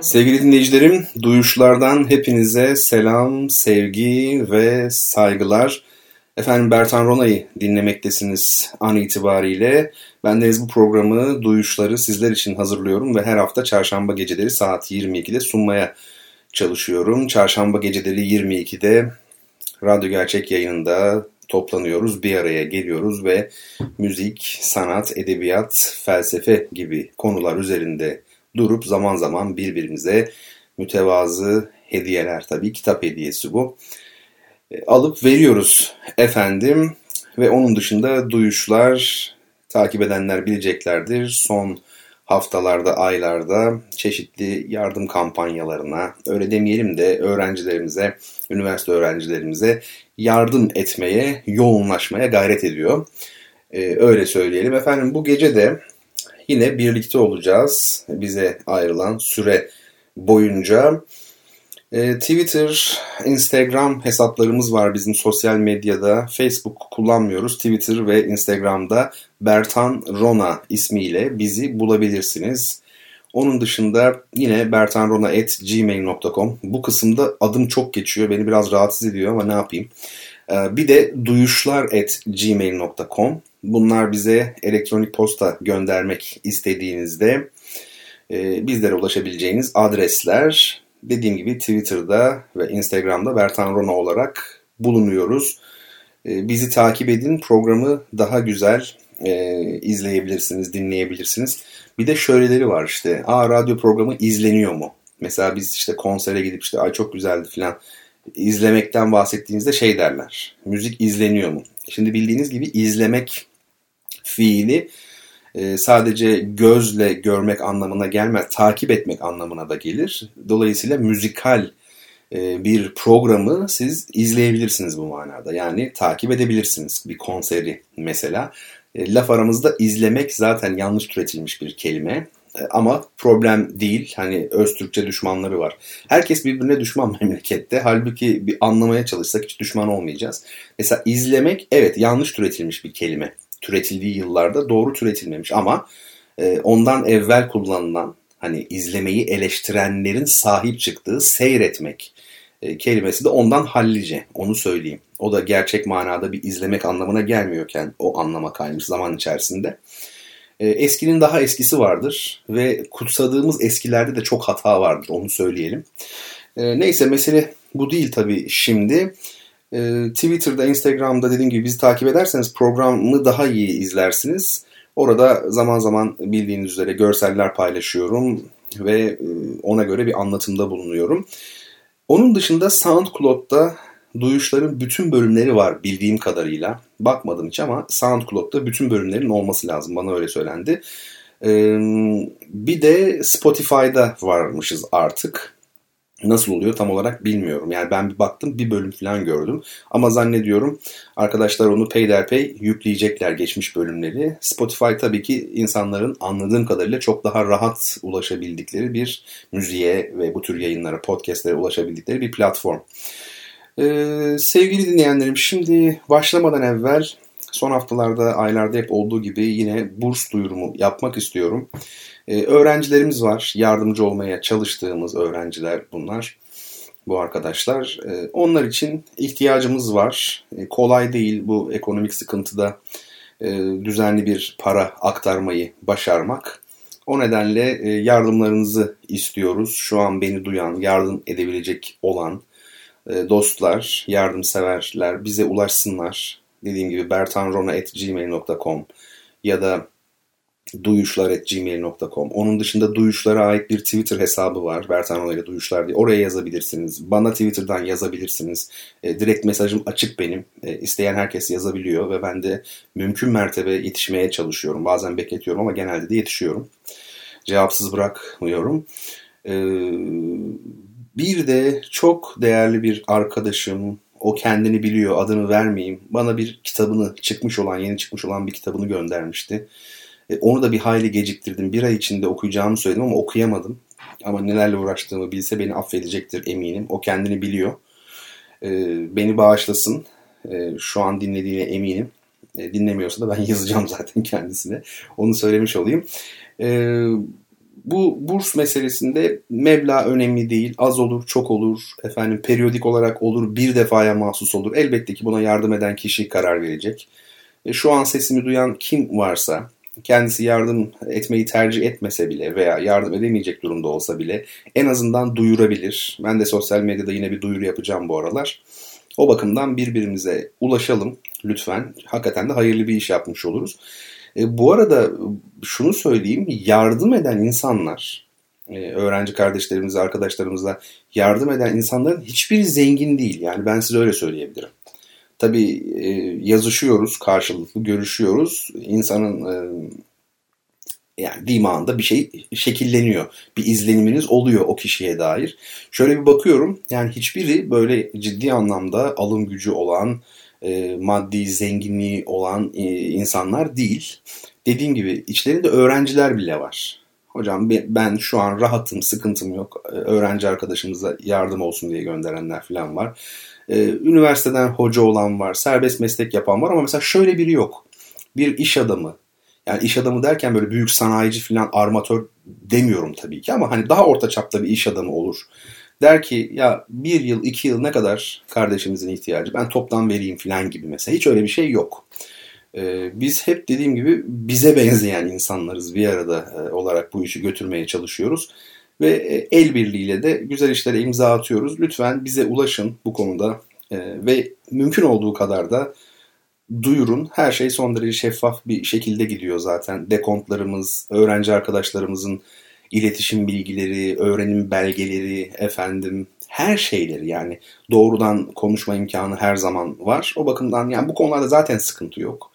Sevgili dinleyicilerim, Duyuşlardan hepinize selam, sevgi ve saygılar. Efendim Bertan Rona'yı dinlemektesiniz an itibariyle. Ben de bu programı, Duyuşları sizler için hazırlıyorum ve her hafta çarşamba geceleri saat 22'de sunmaya çalışıyorum. Çarşamba geceleri 22'de Radyo Gerçek yayınında toplanıyoruz, bir araya geliyoruz ve müzik, sanat, edebiyat, felsefe gibi konular üzerinde durup zaman zaman birbirimize mütevazı hediyeler tabii kitap hediyesi bu e, alıp veriyoruz efendim ve onun dışında duyuşlar takip edenler bileceklerdir. Son haftalarda, aylarda çeşitli yardım kampanyalarına, öyle demeyelim de öğrencilerimize, üniversite öğrencilerimize yardım etmeye, yoğunlaşmaya gayret ediyor. Ee, öyle söyleyelim. Efendim bu gece de yine birlikte olacağız. Bize ayrılan süre boyunca. Ee, Twitter, Instagram hesaplarımız var bizim sosyal medyada. Facebook kullanmıyoruz. Twitter ve Instagram'da Bertan Rona ismiyle bizi bulabilirsiniz. Onun dışında yine bertanrona.gmail.com Bu kısımda adım çok geçiyor. Beni biraz rahatsız ediyor ama ne yapayım. Ee, bir de duyuşlar.gmail.com Bunlar bize elektronik posta göndermek istediğinizde e, bizlere ulaşabileceğiniz adresler. Dediğim gibi Twitter'da ve Instagram'da Bertan Rona olarak bulunuyoruz. E, bizi takip edin. Programı daha güzel e, izleyebilirsiniz, dinleyebilirsiniz. Bir de şöyleleri var işte. Aa radyo programı izleniyor mu? Mesela biz işte konsere gidip işte ay çok güzeldi falan izlemekten bahsettiğinizde şey derler. Müzik izleniyor mu? Şimdi bildiğiniz gibi izlemek fiili e, sadece gözle görmek anlamına gelmez, takip etmek anlamına da gelir. Dolayısıyla müzikal e, bir programı siz izleyebilirsiniz bu manada. Yani takip edebilirsiniz bir konseri mesela. E, laf aramızda izlemek zaten yanlış türetilmiş bir kelime. Ama problem değil. Hani öz Türkçe düşmanları var. Herkes birbirine düşman memlekette. Halbuki bir anlamaya çalışsak hiç düşman olmayacağız. Mesela izlemek evet yanlış türetilmiş bir kelime türetildiği yıllarda doğru türetilmemiş ama e, ondan evvel kullanılan hani izlemeyi eleştirenlerin sahip çıktığı seyretmek e, kelimesi de ondan hallice onu söyleyeyim. O da gerçek manada bir izlemek anlamına gelmiyorken o anlama kaymış zaman içerisinde. E, eskinin daha eskisi vardır ve kutsadığımız eskilerde de çok hata vardır onu söyleyelim. E, neyse mesele bu değil tabii şimdi. E, Twitter'da, Instagram'da dediğim gibi bizi takip ederseniz programı daha iyi izlersiniz. Orada zaman zaman bildiğiniz üzere görseller paylaşıyorum ve e, ona göre bir anlatımda bulunuyorum. Onun dışında SoundCloud'da Duyuşların bütün bölümleri var bildiğim kadarıyla. Bakmadım hiç ama SoundCloud'da bütün bölümlerin olması lazım. Bana öyle söylendi. Ee, bir de Spotify'da varmışız artık. Nasıl oluyor tam olarak bilmiyorum. Yani ben bir baktım bir bölüm falan gördüm. Ama zannediyorum arkadaşlar onu peyderpey yükleyecekler geçmiş bölümleri. Spotify tabii ki insanların anladığım kadarıyla çok daha rahat ulaşabildikleri bir müziğe ve bu tür yayınlara, podcastlere ulaşabildikleri bir platform. Ee, sevgili dinleyenlerim şimdi başlamadan evvel son haftalarda, aylarda hep olduğu gibi yine burs duyurumu yapmak istiyorum. Ee, öğrencilerimiz var. Yardımcı olmaya çalıştığımız öğrenciler bunlar. Bu arkadaşlar. Ee, onlar için ihtiyacımız var. Ee, kolay değil bu ekonomik sıkıntıda e, düzenli bir para aktarmayı başarmak. O nedenle e, yardımlarınızı istiyoruz. Şu an beni duyan, yardım edebilecek olan dostlar, yardımseverler bize ulaşsınlar. Dediğim gibi bertanrona.gmail.com ya da duyuşlar.gmail.com. Onun dışında duyuşlara ait bir Twitter hesabı var. Bertan ile duyuşlar diye. Oraya yazabilirsiniz. Bana Twitter'dan yazabilirsiniz. E, direkt mesajım açık benim. E, isteyen herkes yazabiliyor ve ben de mümkün mertebe yetişmeye çalışıyorum. Bazen bekletiyorum ama genelde de yetişiyorum. Cevapsız bırakmıyorum. E, Bir de çok değerli bir arkadaşım, o kendini biliyor, adını vermeyeyim. Bana bir kitabını, çıkmış olan, yeni çıkmış olan bir kitabını göndermişti. E, onu da bir hayli geciktirdim. Bir ay içinde okuyacağımı söyledim ama okuyamadım. Ama nelerle uğraştığımı bilse beni affedecektir eminim. O kendini biliyor. E, beni bağışlasın. E, şu an dinlediğine eminim. E, dinlemiyorsa da ben yazacağım zaten kendisine. Onu söylemiş olayım. E, bu burs meselesinde meblağ önemli değil. Az olur, çok olur. Efendim periyodik olarak olur, bir defaya mahsus olur. Elbette ki buna yardım eden kişi karar verecek. E, şu an sesimi duyan kim varsa kendisi yardım etmeyi tercih etmese bile veya yardım edemeyecek durumda olsa bile en azından duyurabilir. Ben de sosyal medyada yine bir duyuru yapacağım bu aralar. O bakımdan birbirimize ulaşalım lütfen. Hakikaten de hayırlı bir iş yapmış oluruz. E, bu arada şunu söyleyeyim, yardım eden insanlar, e, öğrenci kardeşlerimize, arkadaşlarımıza yardım eden insanların hiçbiri zengin değil. Yani ben size öyle söyleyebilirim. Tabii e, yazışıyoruz, karşılıklı görüşüyoruz. İnsanın e, yani dimağında bir şey şekilleniyor. Bir izleniminiz oluyor o kişiye dair. Şöyle bir bakıyorum yani hiçbiri böyle ciddi anlamda alım gücü olan, e, maddi zenginliği olan e, insanlar değil. Dediğim gibi içlerinde öğrenciler bile var. Hocam ben şu an rahatım, sıkıntım yok. E, öğrenci arkadaşımıza yardım olsun diye gönderenler falan var. E, üniversiteden hoca olan var, serbest meslek yapan var ama mesela şöyle biri yok. Bir iş adamı, yani iş adamı derken böyle büyük sanayici falan armatör demiyorum tabii ki ama hani daha orta çapta bir iş adamı olur. Der ki ya bir yıl iki yıl ne kadar kardeşimizin ihtiyacı ben toptan vereyim falan gibi mesela hiç öyle bir şey yok. Ee, biz hep dediğim gibi bize benzeyen insanlarız bir arada e, olarak bu işi götürmeye çalışıyoruz. Ve e, el birliğiyle de güzel işlere imza atıyoruz. Lütfen bize ulaşın bu konuda e, ve mümkün olduğu kadar da duyurun. Her şey son derece şeffaf bir şekilde gidiyor zaten. Dekontlarımız, öğrenci arkadaşlarımızın iletişim bilgileri, öğrenim belgeleri, efendim her şeyleri yani doğrudan konuşma imkanı her zaman var. O bakımdan yani bu konularda zaten sıkıntı yok.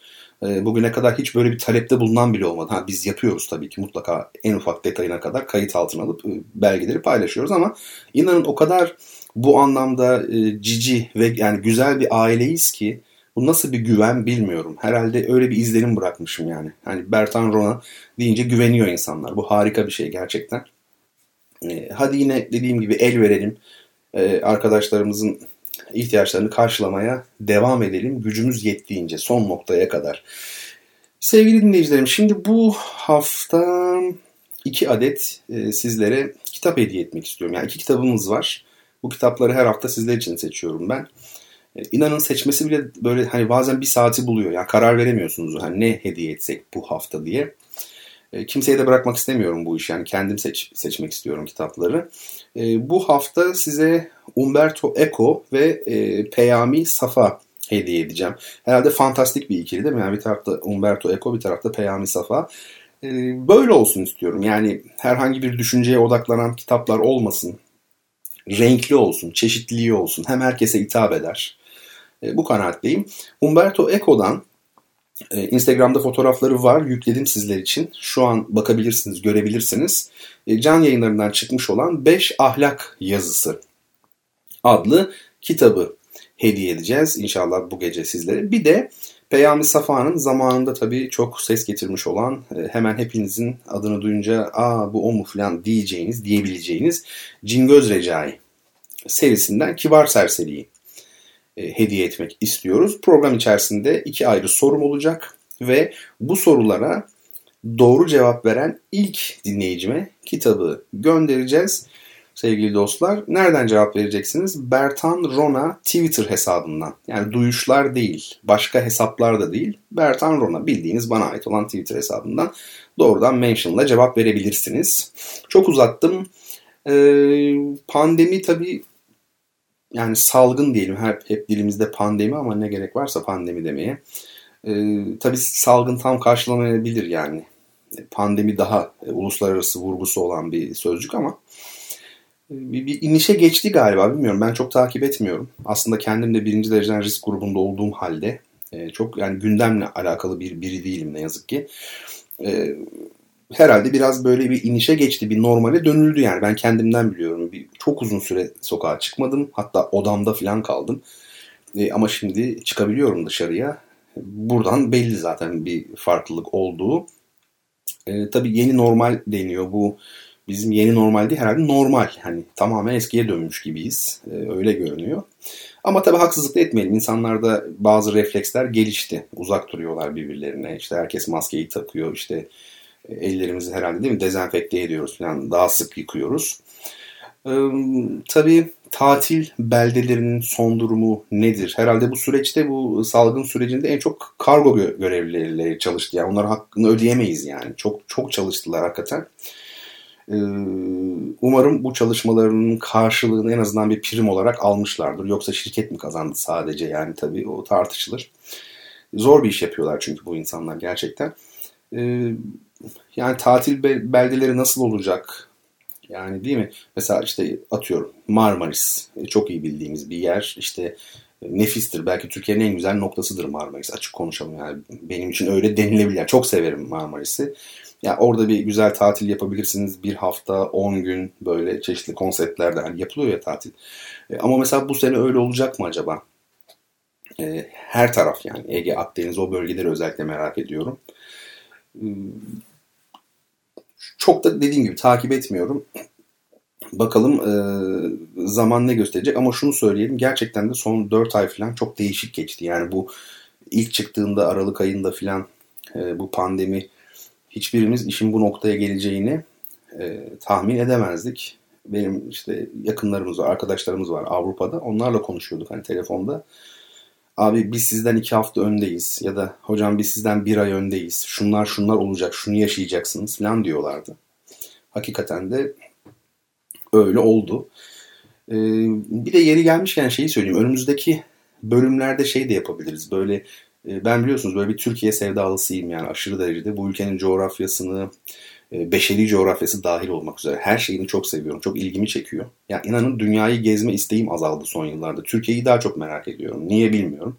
Ee, bugüne kadar hiç böyle bir talepte bulunan bile olmadı. Ha, biz yapıyoruz tabii ki mutlaka en ufak detayına kadar kayıt altına alıp e, belgeleri paylaşıyoruz ama inanın o kadar bu anlamda e, cici ve yani güzel bir aileyiz ki bu nasıl bir güven bilmiyorum. Herhalde öyle bir izlenim bırakmışım yani. Hani Bertan Rona deyince güveniyor insanlar. Bu harika bir şey gerçekten. Ee, hadi yine dediğim gibi el verelim. Ee, arkadaşlarımızın ihtiyaçlarını karşılamaya devam edelim. Gücümüz yettiğince son noktaya kadar. Sevgili dinleyicilerim şimdi bu hafta iki adet e, sizlere kitap hediye etmek istiyorum. Yani iki kitabımız var. Bu kitapları her hafta sizler için seçiyorum ben. E, inanın seçmesi bile böyle hani bazen bir saati buluyor. Yani karar veremiyorsunuz hani ne hediye etsek bu hafta diye. E, kimseye de bırakmak istemiyorum bu işi. Yani kendim seç, seçmek istiyorum kitapları. E, bu hafta size Umberto Eco ve e, Peyami Safa hediye edeceğim. Herhalde fantastik bir ikili değil mi? Yani bir tarafta Umberto Eco bir tarafta Peyami Safa. E, böyle olsun istiyorum. Yani herhangi bir düşünceye odaklanan kitaplar olmasın. Renkli olsun, çeşitliliği olsun. Hem herkese hitap eder. E, bu kanaatteyim. Umberto Eco'dan e, Instagram'da fotoğrafları var. Yükledim sizler için. Şu an bakabilirsiniz, görebilirsiniz. E, can yayınlarından çıkmış olan 5 ahlak yazısı adlı kitabı hediye edeceğiz inşallah bu gece sizlere. Bir de Peyami Safa'nın zamanında tabii çok ses getirmiş olan hemen hepinizin adını duyunca aa bu o mu falan diyeceğiniz, diyebileceğiniz Cingöz Recai serisinden Kibar Serseri'yi e, hediye etmek istiyoruz. Program içerisinde iki ayrı sorum olacak ve bu sorulara doğru cevap veren ilk dinleyicime kitabı göndereceğiz. Sevgili dostlar, nereden cevap vereceksiniz? Bertan Rona Twitter hesabından. Yani duyuşlar değil, başka hesaplar da değil. Bertan Rona bildiğiniz bana ait olan Twitter hesabından doğrudan mentionla cevap verebilirsiniz. Çok uzattım. Ee, pandemi tabii yani salgın diyelim hep, hep dilimizde pandemi ama ne gerek varsa pandemi demeye. Ee, tabii salgın tam karşılamayabilir yani. Pandemi daha e, uluslararası vurgusu olan bir sözcük ama e, bir, bir inişe geçti galiba bilmiyorum. Ben çok takip etmiyorum. Aslında kendim de birinci dereceden risk grubunda olduğum halde e, çok yani gündemle alakalı bir biri değilim ne yazık ki. E, herhalde biraz böyle bir inişe geçti. Bir normale dönüldü yani. Ben kendimden biliyorum. Bir, çok uzun süre sokağa çıkmadım. Hatta odamda falan kaldım. E, ama şimdi çıkabiliyorum dışarıya. Buradan belli zaten bir farklılık olduğu. E, tabii yeni normal deniyor. Bu bizim yeni normal değil herhalde normal. Hani tamamen eskiye dönmüş gibiyiz. E, öyle görünüyor. Ama tabii haksızlık da etmeyelim. İnsanlarda bazı refleksler gelişti. Uzak duruyorlar birbirlerine. İşte herkes maskeyi takıyor. İşte ellerimizi herhalde değil mi dezenfekte ediyoruz falan. Daha sık yıkıyoruz. Ee, tabii tatil beldelerinin son durumu nedir? Herhalde bu süreçte bu salgın sürecinde en çok kargo görevlileri çalıştı. Yani onların hakkını ödeyemeyiz yani. Çok çok çalıştılar hakikaten. Ee, umarım bu çalışmalarının karşılığını en azından bir prim olarak almışlardır. Yoksa şirket mi kazandı sadece yani tabii o tartışılır. Zor bir iş yapıyorlar çünkü bu insanlar gerçekten. Ee, yani tatil beldeleri nasıl olacak? Yani değil mi? Mesela işte atıyorum Marmaris e, çok iyi bildiğimiz bir yer. İşte e, nefistir. Belki Türkiye'nin en güzel noktasıdır Marmaris. Açık konuşalım yani. Benim için öyle denilebilir. çok severim Marmaris'i. Ya yani orada bir güzel tatil yapabilirsiniz. Bir hafta, 10 gün böyle çeşitli konseptlerde hani yapılıyor ya tatil. E, ama mesela bu sene öyle olacak mı acaba? Her taraf yani Ege, Akdeniz o bölgeleri özellikle merak ediyorum çok da dediğim gibi takip etmiyorum. Bakalım e, zaman ne gösterecek ama şunu söyleyelim gerçekten de son 4 ay falan çok değişik geçti. Yani bu ilk çıktığında Aralık ayında falan e, bu pandemi hiçbirimiz işin bu noktaya geleceğini e, tahmin edemezdik. Benim işte yakınlarımız var, arkadaşlarımız var Avrupa'da. Onlarla konuşuyorduk hani telefonda abi biz sizden iki hafta öndeyiz ya da hocam biz sizden bir ay öndeyiz. Şunlar şunlar olacak, şunu yaşayacaksınız falan diyorlardı. Hakikaten de öyle oldu. Ee, bir de yeri gelmişken şeyi söyleyeyim. Önümüzdeki bölümlerde şey de yapabiliriz. Böyle e, ben biliyorsunuz böyle bir Türkiye sevdalısıyım yani aşırı derecede. Bu ülkenin coğrafyasını, beşeri coğrafyası dahil olmak üzere her şeyini çok seviyorum. Çok ilgimi çekiyor. Ya inanın dünyayı gezme isteğim azaldı son yıllarda. Türkiye'yi daha çok merak ediyorum. Niye bilmiyorum.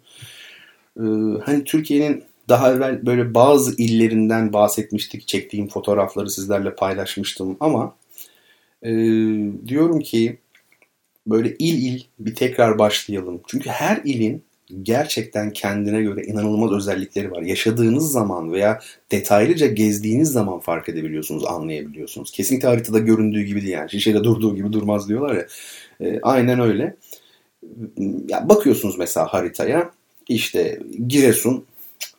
Ee, hani Türkiye'nin daha evvel böyle bazı illerinden bahsetmiştik. Çektiğim fotoğrafları sizlerle paylaşmıştım ama e, diyorum ki böyle il il bir tekrar başlayalım. Çünkü her ilin gerçekten kendine göre inanılmaz özellikleri var. Yaşadığınız zaman veya detaylıca gezdiğiniz zaman fark edebiliyorsunuz, anlayabiliyorsunuz. Kesinlikle haritada göründüğü gibi değil yani. Şişede durduğu gibi durmaz diyorlar ya. E, aynen öyle. Ya bakıyorsunuz mesela haritaya. İşte Giresun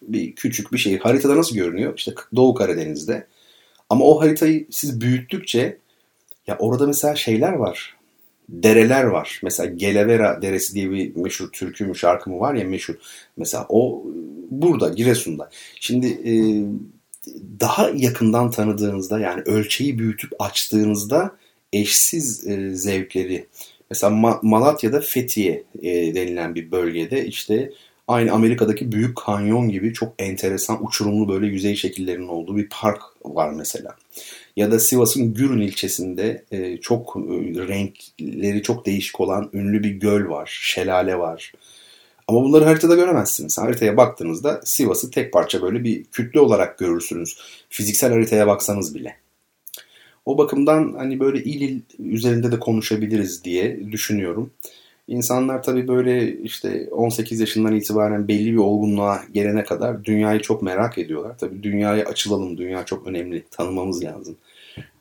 bir küçük bir şehir. Haritada nasıl görünüyor? İşte Doğu Karadeniz'de. Ama o haritayı siz büyüttükçe ya orada mesela şeyler var dereler var. Mesela Gelevera Deresi diye bir meşhur türkü mü şarkı mı var ya meşhur. Mesela o burada Giresun'da. Şimdi e, daha yakından tanıdığınızda yani ölçeği büyütüp açtığınızda eşsiz e, zevkleri mesela Ma- Malatya'da Fethiye e, denilen bir bölgede işte aynı Amerika'daki Büyük Kanyon gibi çok enteresan uçurumlu böyle yüzey şekillerinin olduğu bir park var mesela ya da Sivas'ın Gürün ilçesinde e, çok e, renkleri çok değişik olan ünlü bir göl var, şelale var. Ama bunları haritada göremezsiniz. Haritaya baktığınızda Sivas'ı tek parça böyle bir kütle olarak görürsünüz. Fiziksel haritaya baksanız bile. O bakımdan hani böyle il il üzerinde de konuşabiliriz diye düşünüyorum. İnsanlar tabii böyle işte 18 yaşından itibaren belli bir olgunluğa gelene kadar dünyayı çok merak ediyorlar. Tabii dünyaya açılalım, dünya çok önemli, tanımamız lazım.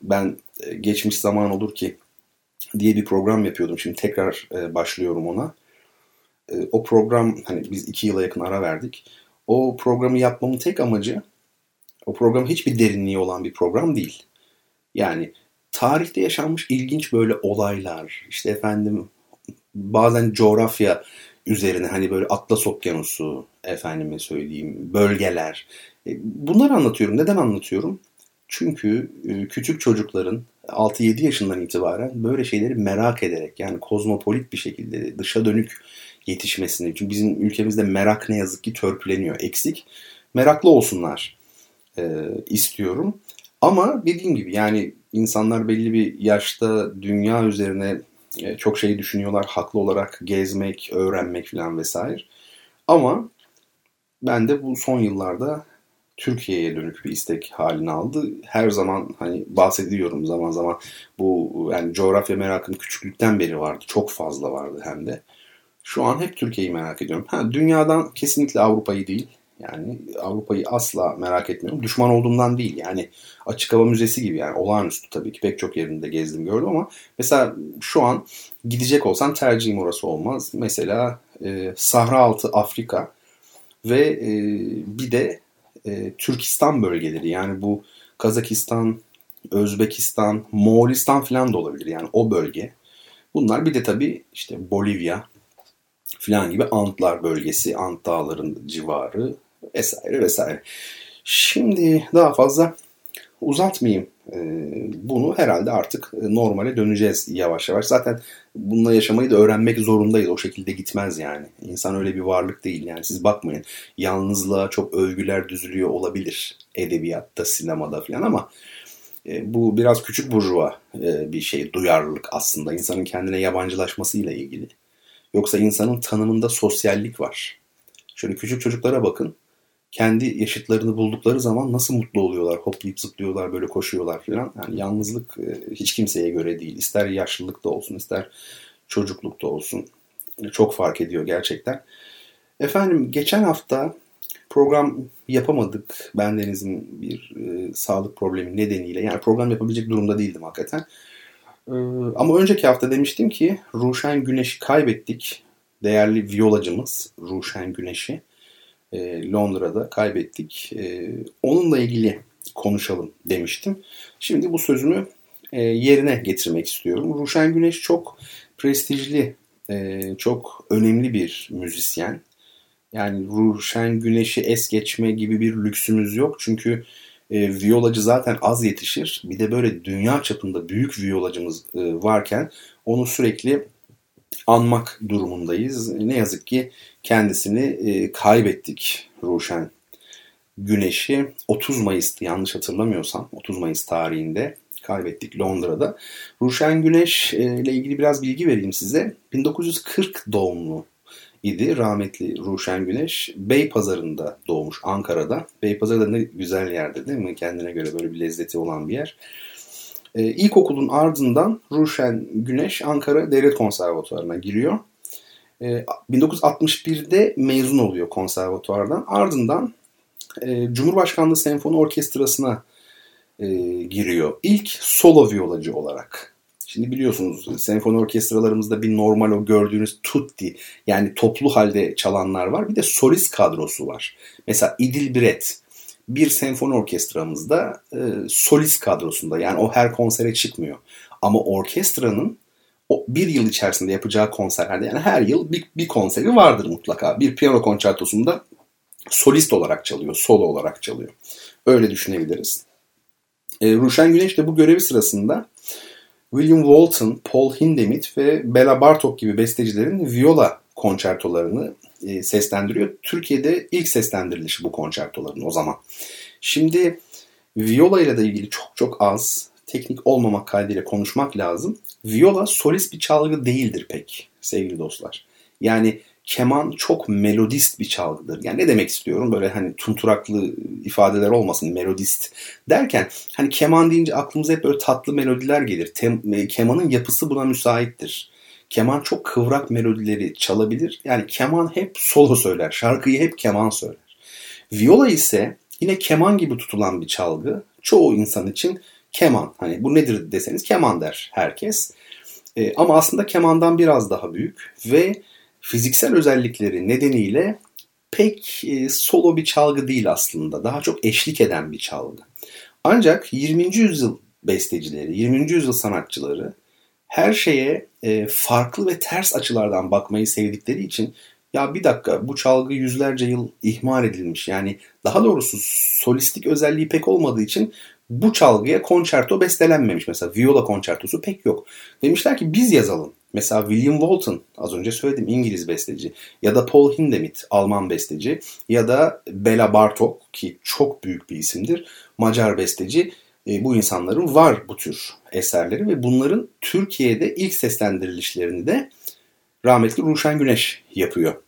Ben e, geçmiş zaman olur ki diye bir program yapıyordum. Şimdi tekrar e, başlıyorum ona. E, o program hani biz iki yıla yakın ara verdik. O programı yapmamın tek amacı o program hiçbir derinliği olan bir program değil. Yani tarihte yaşanmış ilginç böyle olaylar, işte efendim bazen coğrafya üzerine hani böyle Atlas Okyanusu efendime söyleyeyim bölgeler. Bunları anlatıyorum. Neden anlatıyorum? Çünkü e, küçük çocukların 6-7 yaşından itibaren böyle şeyleri merak ederek yani kozmopolit bir şekilde dışa dönük yetişmesini. Çünkü bizim ülkemizde merak ne yazık ki törpüleniyor, eksik. Meraklı olsunlar e, istiyorum. Ama dediğim gibi yani insanlar belli bir yaşta dünya üzerine e, çok şey düşünüyorlar. Haklı olarak gezmek, öğrenmek falan vesaire. Ama ben de bu son yıllarda Türkiye'ye dönük bir istek halini aldı. Her zaman hani bahsediyorum zaman zaman bu yani coğrafya merakım küçüklükten beri vardı. Çok fazla vardı hem de. Şu an hep Türkiye'yi merak ediyorum. Ha, dünyadan kesinlikle Avrupa'yı değil. Yani Avrupa'yı asla merak etmiyorum. Düşman olduğumdan değil. Yani açık hava müzesi gibi yani olağanüstü tabii ki pek çok yerinde gezdim gördüm ama mesela şu an gidecek olsam tercihim orası olmaz. Mesela e, Sahra altı Afrika ve e, bir de e, Türkistan bölgeleri yani bu Kazakistan, Özbekistan, Moğolistan falan da olabilir yani o bölge. Bunlar bir de tabii işte Bolivya falan gibi Antlar bölgesi, Ant dağların civarı vesaire vesaire. Şimdi daha fazla uzatmayayım. Ee, bunu herhalde artık normale döneceğiz yavaş yavaş. Zaten bununla yaşamayı da öğrenmek zorundayız. O şekilde gitmez yani. İnsan öyle bir varlık değil. Yani siz bakmayın. Yalnızlığa çok övgüler düzülüyor olabilir. Edebiyatta, sinemada falan ama e, bu biraz küçük burjuva e, bir şey. Duyarlılık aslında. insanın kendine yabancılaşmasıyla ilgili. Yoksa insanın tanımında sosyallik var. Şöyle küçük çocuklara bakın kendi yaşıtlarını buldukları zaman nasıl mutlu oluyorlar. Hoplayıp zıplıyorlar, böyle koşuyorlar falan. Yani yalnızlık e, hiç kimseye göre değil. İster yaşlılıkta olsun, ister çocuklukta olsun. Çok fark ediyor gerçekten. Efendim geçen hafta program yapamadık. Ben Deniz'in bir e, sağlık problemi nedeniyle. Yani program yapabilecek durumda değildim hakikaten. E, ama önceki hafta demiştim ki Ruşen Güneş'i kaybettik. Değerli viyolacımız Ruşen Güneş'i e, Londra'da kaybettik. E, onunla ilgili konuşalım demiştim. Şimdi bu sözümü e, yerine getirmek istiyorum. Ruşen Güneş çok prestijli, e, çok önemli bir müzisyen. Yani Ruşen Güneş'i es geçme gibi bir lüksümüz yok. Çünkü e, viyolacı zaten az yetişir. Bir de böyle dünya çapında büyük viyolacımız e, varken onu sürekli anmak durumundayız. Ne yazık ki kendisini e, kaybettik Ruşen Güneş'i 30 Mayıs'tı yanlış hatırlamıyorsam 30 Mayıs tarihinde kaybettik Londra'da. Ruşen Güneş e, ile ilgili biraz bilgi vereyim size. 1940 doğumlu idi rahmetli Ruşen Güneş. Beypazarı'nda doğmuş Ankara'da. Beypazarı da ne güzel yerde değil mi? Kendine göre böyle bir lezzeti olan bir yer. E, ilkokulun ardından Ruşen Güneş Ankara Devlet Konservatuvarı'na giriyor. E, 1961'de mezun oluyor konservatuvardan. Ardından e, Cumhurbaşkanlığı Senfoni Orkestrası'na e, giriyor. İlk solo viyolacı olarak. Şimdi biliyorsunuz senfoni orkestralarımızda bir normal o gördüğünüz tutti yani toplu halde çalanlar var. Bir de solist kadrosu var. Mesela İdil Biret bir senfoni orkestramızda e, solist kadrosunda yani o her konsere çıkmıyor. Ama orkestranın o bir yıl içerisinde yapacağı konserlerde yani her yıl bir, bir konseri vardır mutlaka. Bir piyano konçertosunda solist olarak çalıyor, solo olarak çalıyor. Öyle düşünebiliriz. E, Ruşen Güneş de bu görevi sırasında William Walton, Paul Hindemith ve Bela Bartok gibi bestecilerin viola konçertolarını e, seslendiriyor. Türkiye'de ilk seslendirilişi bu konçertoların o zaman. Şimdi viola ile de ilgili çok çok az teknik olmamak kaydıyla konuşmak lazım. Viola solist bir çalgı değildir pek sevgili dostlar. Yani keman çok melodist bir çalgıdır. Yani ne demek istiyorum? Böyle hani tunturaklı ifadeler olmasın melodist derken hani keman deyince aklımıza hep böyle tatlı melodiler gelir. Tem, kemanın yapısı buna müsaittir. Keman çok kıvrak melodileri çalabilir. Yani keman hep solo söyler. Şarkıyı hep keman söyler. Viola ise yine keman gibi tutulan bir çalgı. Çoğu insan için keman. Hani bu nedir deseniz keman der herkes. E, ama aslında kemandan biraz daha büyük ve fiziksel özellikleri nedeniyle pek e, solo bir çalgı değil aslında. Daha çok eşlik eden bir çalgı. Ancak 20. yüzyıl bestecileri, 20. yüzyıl sanatçıları her şeye e, farklı ve ters açılardan bakmayı sevdikleri için ya bir dakika bu çalgı yüzlerce yıl ihmal edilmiş. Yani daha doğrusu solistik özelliği pek olmadığı için bu çalgıya konçerto bestelenmemiş. Mesela viola konçertosu pek yok. Demişler ki biz yazalım. Mesela William Walton az önce söyledim İngiliz besteci ya da Paul Hindemith Alman besteci ya da Bela Bartok ki çok büyük bir isimdir Macar besteci e, bu insanların var bu tür eserleri ve bunların Türkiye'de ilk seslendirilişlerini de rahmetli Ruşen Güneş yapıyor.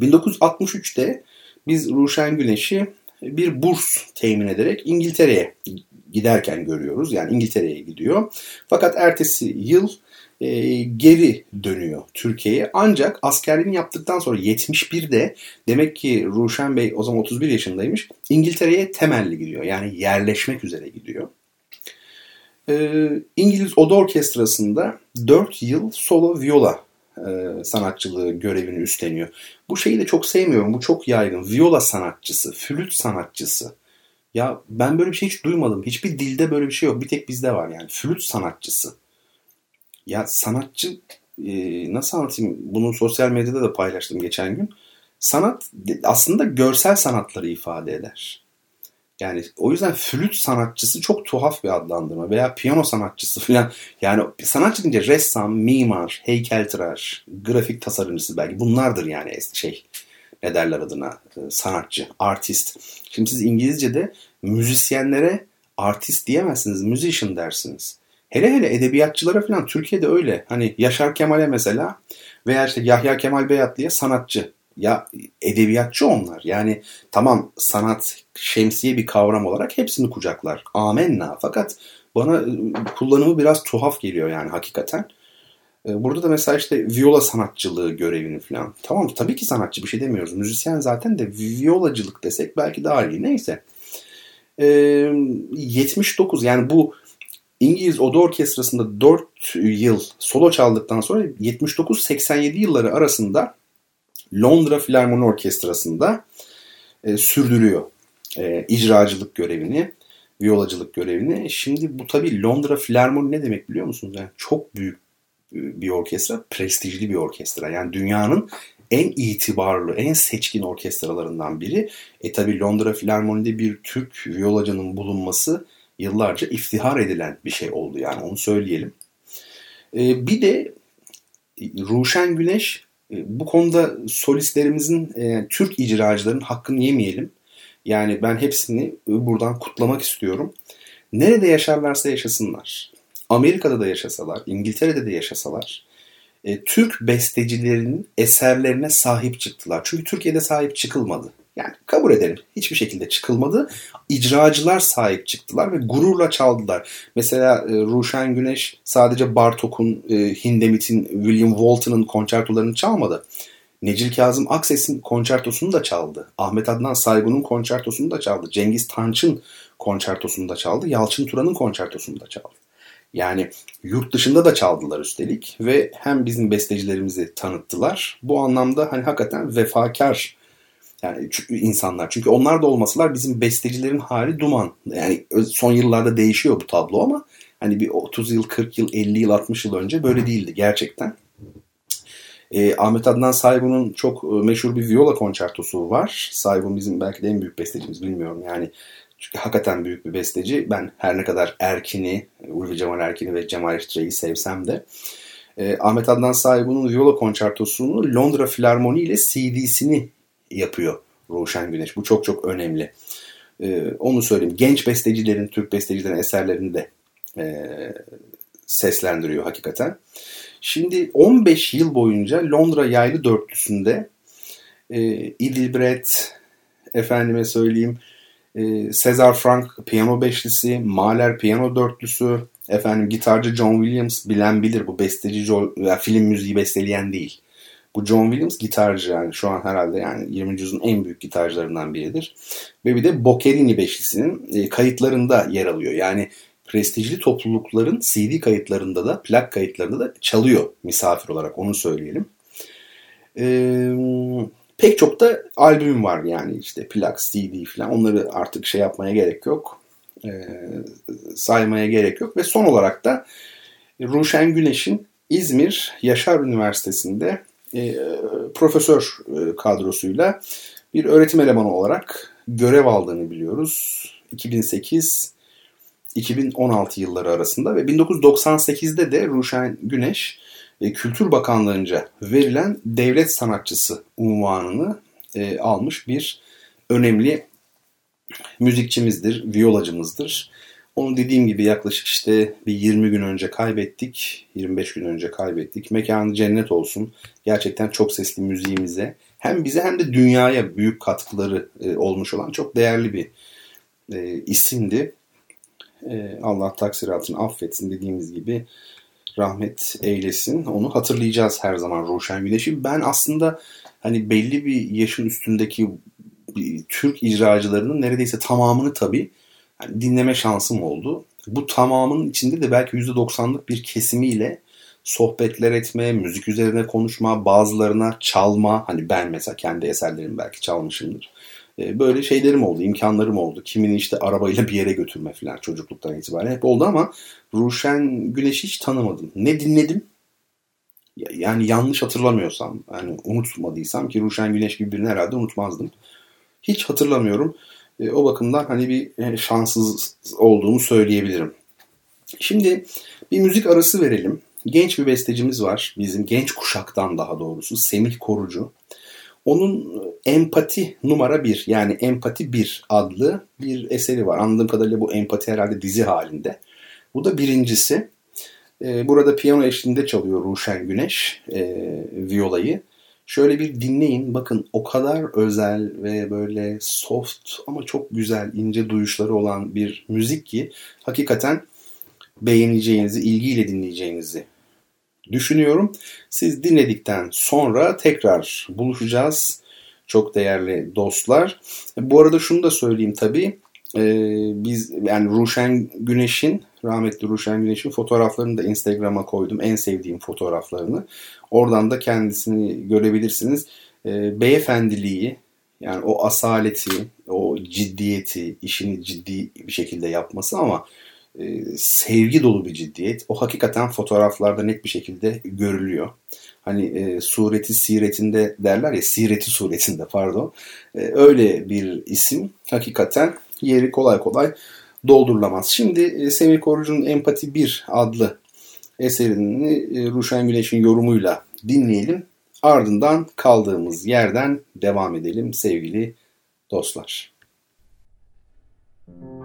1963'te biz Ruşen Güneş'i bir burs temin ederek İngiltere'ye giderken görüyoruz. Yani İngiltere'ye gidiyor. Fakat ertesi yıl e, geri dönüyor Türkiye'ye. Ancak askerliğini yaptıktan sonra 71'de demek ki Ruşen Bey o zaman 31 yaşındaymış. İngiltere'ye temelli gidiyor. Yani yerleşmek üzere gidiyor. E, İngiliz Oda Orkestrası'nda 4 yıl solo viola e, sanatçılığı görevini üstleniyor. Bu şeyi de çok sevmiyorum. Bu çok yaygın. Viola sanatçısı, flüt sanatçısı. Ya ben böyle bir şey hiç duymadım. Hiçbir dilde böyle bir şey yok. Bir tek bizde var yani. Flüt sanatçısı. Ya sanatçı e, nasıl anlatayım? Bunu sosyal medyada da paylaştım geçen gün. Sanat aslında görsel sanatları ifade eder. Yani o yüzden flüt sanatçısı çok tuhaf bir adlandırma veya piyano sanatçısı falan. Yani sanatçı deyince ressam, mimar, heykeltıraş, grafik tasarımcısı belki bunlardır yani şey ne derler adına e, sanatçı, artist. Şimdi siz İngilizce'de müzisyenlere artist diyemezsiniz, musician dersiniz. Hele hele edebiyatçılara falan Türkiye'de öyle. Hani Yaşar Kemal'e mesela veya işte Yahya Kemal Beyatlı'ya sanatçı. Ya edebiyatçı onlar. Yani tamam sanat şemsiye bir kavram olarak hepsini kucaklar. Amenna. Fakat bana kullanımı biraz tuhaf geliyor yani hakikaten. E, burada da mesela işte viola sanatçılığı görevini falan. Tamam tabii ki sanatçı bir şey demiyoruz. Müzisyen zaten de violacılık desek belki daha iyi. Neyse. Ee, 79 yani bu İngiliz Oda Orkestrası'nda 4 yıl solo çaldıktan sonra 79-87 yılları arasında Londra Filarmoni Orkestrası'nda e, sürdürüyor e, icracılık görevini, violacılık görevini. Şimdi bu tabii Londra Filarmoni ne demek biliyor musunuz? Yani çok büyük e, bir orkestra, prestijli bir orkestra. Yani dünyanın en itibarlı, en seçkin orkestralarından biri. E tabi Londra Filarmoni'de bir Türk violacının bulunması yıllarca iftihar edilen bir şey oldu yani onu söyleyelim. E, bir de Ruşen Güneş e, bu konuda solistlerimizin e, Türk icracıların hakkını yemeyelim. Yani ben hepsini buradan kutlamak istiyorum. Nerede yaşarlarsa yaşasınlar. Amerika'da da yaşasalar, İngiltere'de de yaşasalar e, Türk bestecilerinin eserlerine sahip çıktılar. Çünkü Türkiye'de sahip çıkılmadı. Yani kabul edelim. Hiçbir şekilde çıkılmadı. İcracılar sahip çıktılar ve gururla çaldılar. Mesela e, Ruşen Güneş sadece Bartok'un, e, Hindemith'in, William Walton'ın konçertolarını çalmadı. Necil Kazım Akses'in konçertosunu da çaldı. Ahmet Adnan Saygun'un konçertosunu da çaldı. Cengiz Tanç'ın konçertosunu da çaldı. Yalçın Turan'ın konçertosunu da çaldı. Yani yurt dışında da çaldılar üstelik ve hem bizim bestecilerimizi tanıttılar. Bu anlamda hani hakikaten vefakar yani insanlar. Çünkü onlar da olmasalar bizim bestecilerin hali duman. Yani son yıllarda değişiyor bu tablo ama hani bir 30 yıl, 40 yıl, 50 yıl, 60 yıl önce böyle değildi gerçekten. E, Ahmet Adnan Saygun'un çok e, meşhur bir viola konçertosu var. Saygun bizim belki de en büyük bestecimiz bilmiyorum. Yani çünkü hakikaten büyük bir besteci. Ben her ne kadar Erkin'i, Ulvi Cemal Erkin'i ve Cemal Ertre'yi sevsem de e, Ahmet Adnan Saygun'un viola konçertosunu Londra Filarmoni ile CD'sini yapıyor Ruşen Güneş. Bu çok çok önemli. Ee, onu söyleyeyim. Genç bestecilerin, Türk bestecilerin eserlerini de e, seslendiriyor hakikaten. Şimdi 15 yıl boyunca Londra Yaylı Dörtlüsü'nde e, Idilbret, efendime söyleyeyim, e, Cesar Frank piyano beşlisi, Mahler piyano dörtlüsü, efendim gitarcı John Williams bilen bilir bu besteci film müziği besteleyen değil. Bu John Williams gitarcı yani şu an herhalde yani 20. yüzyılın en büyük gitarcılarından biridir. Ve bir de Boccherini beşlisinin e, kayıtlarında yer alıyor. Yani prestijli toplulukların CD kayıtlarında da plak kayıtlarında da çalıyor misafir olarak onu söyleyelim. Ee, pek çok da albüm var yani işte plak, CD falan onları artık şey yapmaya gerek yok. Ee, saymaya gerek yok ve son olarak da Ruşen Güneş'in İzmir Yaşar Üniversitesi'nde e, profesör e, kadrosuyla bir öğretim elemanı olarak görev aldığını biliyoruz. 2008 2016 yılları arasında ve 1998'de de Ruşen Güneş e, Kültür Bakanlığı'nca verilen devlet sanatçısı unvanını almış bir önemli müzikçimizdir, violacımızdır. Onu dediğim gibi yaklaşık işte bir 20 gün önce kaybettik. 25 gün önce kaybettik. Mekanı cennet olsun. Gerçekten çok sesli müziğimize hem bize hem de dünyaya büyük katkıları e, olmuş olan çok değerli bir e, isimdi. E, Allah taksiratını affetsin dediğimiz gibi rahmet eylesin. Onu hatırlayacağız her zaman Ruşen Güneş'i. Ben aslında hani belli bir yaşın üstündeki Türk icracılarının neredeyse tamamını tabii dinleme şansım oldu. Bu tamamının içinde de belki %90'lık bir kesimiyle sohbetler etme, müzik üzerine konuşma, bazılarına çalma. Hani ben mesela kendi eserlerimi belki çalmışımdır. Ee, böyle şeylerim oldu, imkanlarım oldu. Kimini işte arabayla bir yere götürme falan çocukluktan itibaren hep oldu ama Ruşen Güneş'i hiç tanımadım. Ne dinledim? Yani yanlış hatırlamıyorsam, yani unutmadıysam ki Ruşen Güneş gibi birini herhalde unutmazdım. Hiç hatırlamıyorum. E, o bakımdan hani bir e, şanssız olduğumu söyleyebilirim. Şimdi bir müzik arası verelim. Genç bir bestecimiz var. Bizim genç kuşaktan daha doğrusu Semih Korucu. Onun Empati numara bir yani Empati bir adlı bir eseri var. Anladığım kadarıyla bu Empati herhalde dizi halinde. Bu da birincisi. E, burada piyano eşliğinde çalıyor Ruşen Güneş e, violayı. Şöyle bir dinleyin. Bakın o kadar özel ve böyle soft ama çok güzel ince duyuşları olan bir müzik ki hakikaten beğeneceğinizi, ilgiyle dinleyeceğinizi düşünüyorum. Siz dinledikten sonra tekrar buluşacağız. Çok değerli dostlar. Bu arada şunu da söyleyeyim tabii. Ee, biz yani Ruşen Güneş'in rahmetli Ruşen Güneş'in fotoğraflarını da Instagram'a koydum. En sevdiğim fotoğraflarını. Oradan da kendisini görebilirsiniz. Ee, beyefendiliği yani o asaleti, o ciddiyeti, işini ciddi bir şekilde yapması ama e, sevgi dolu bir ciddiyet. O hakikaten fotoğraflarda net bir şekilde görülüyor. Hani e, sureti siretinde derler ya, sireti suretinde pardon. E, öyle bir isim hakikaten yeri kolay kolay doldurulamaz. Şimdi e, Semih Korucu'nun Empati 1 adlı eserini e, Ruşen Güneş'in yorumuyla dinleyelim. Ardından kaldığımız yerden devam edelim sevgili dostlar. Müzik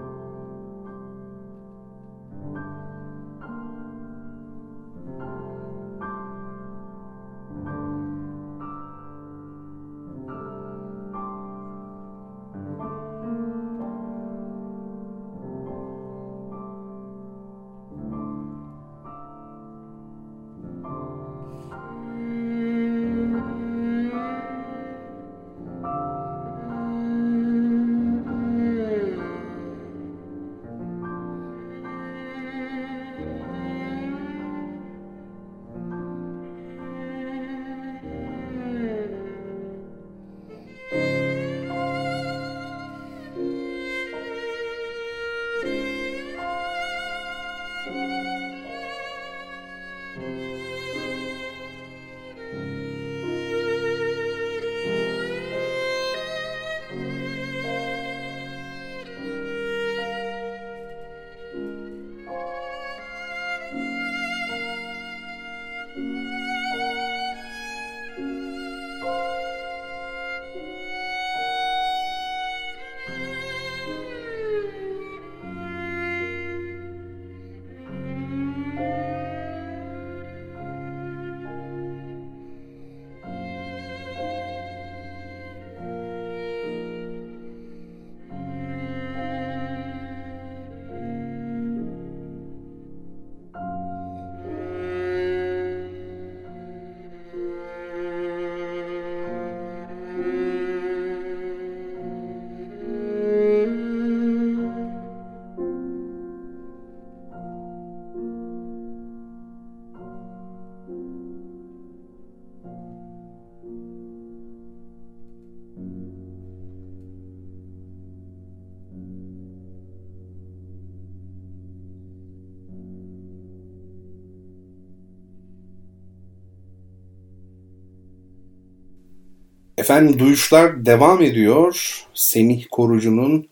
Efendim duyuşlar devam ediyor. Semih Korucu'nun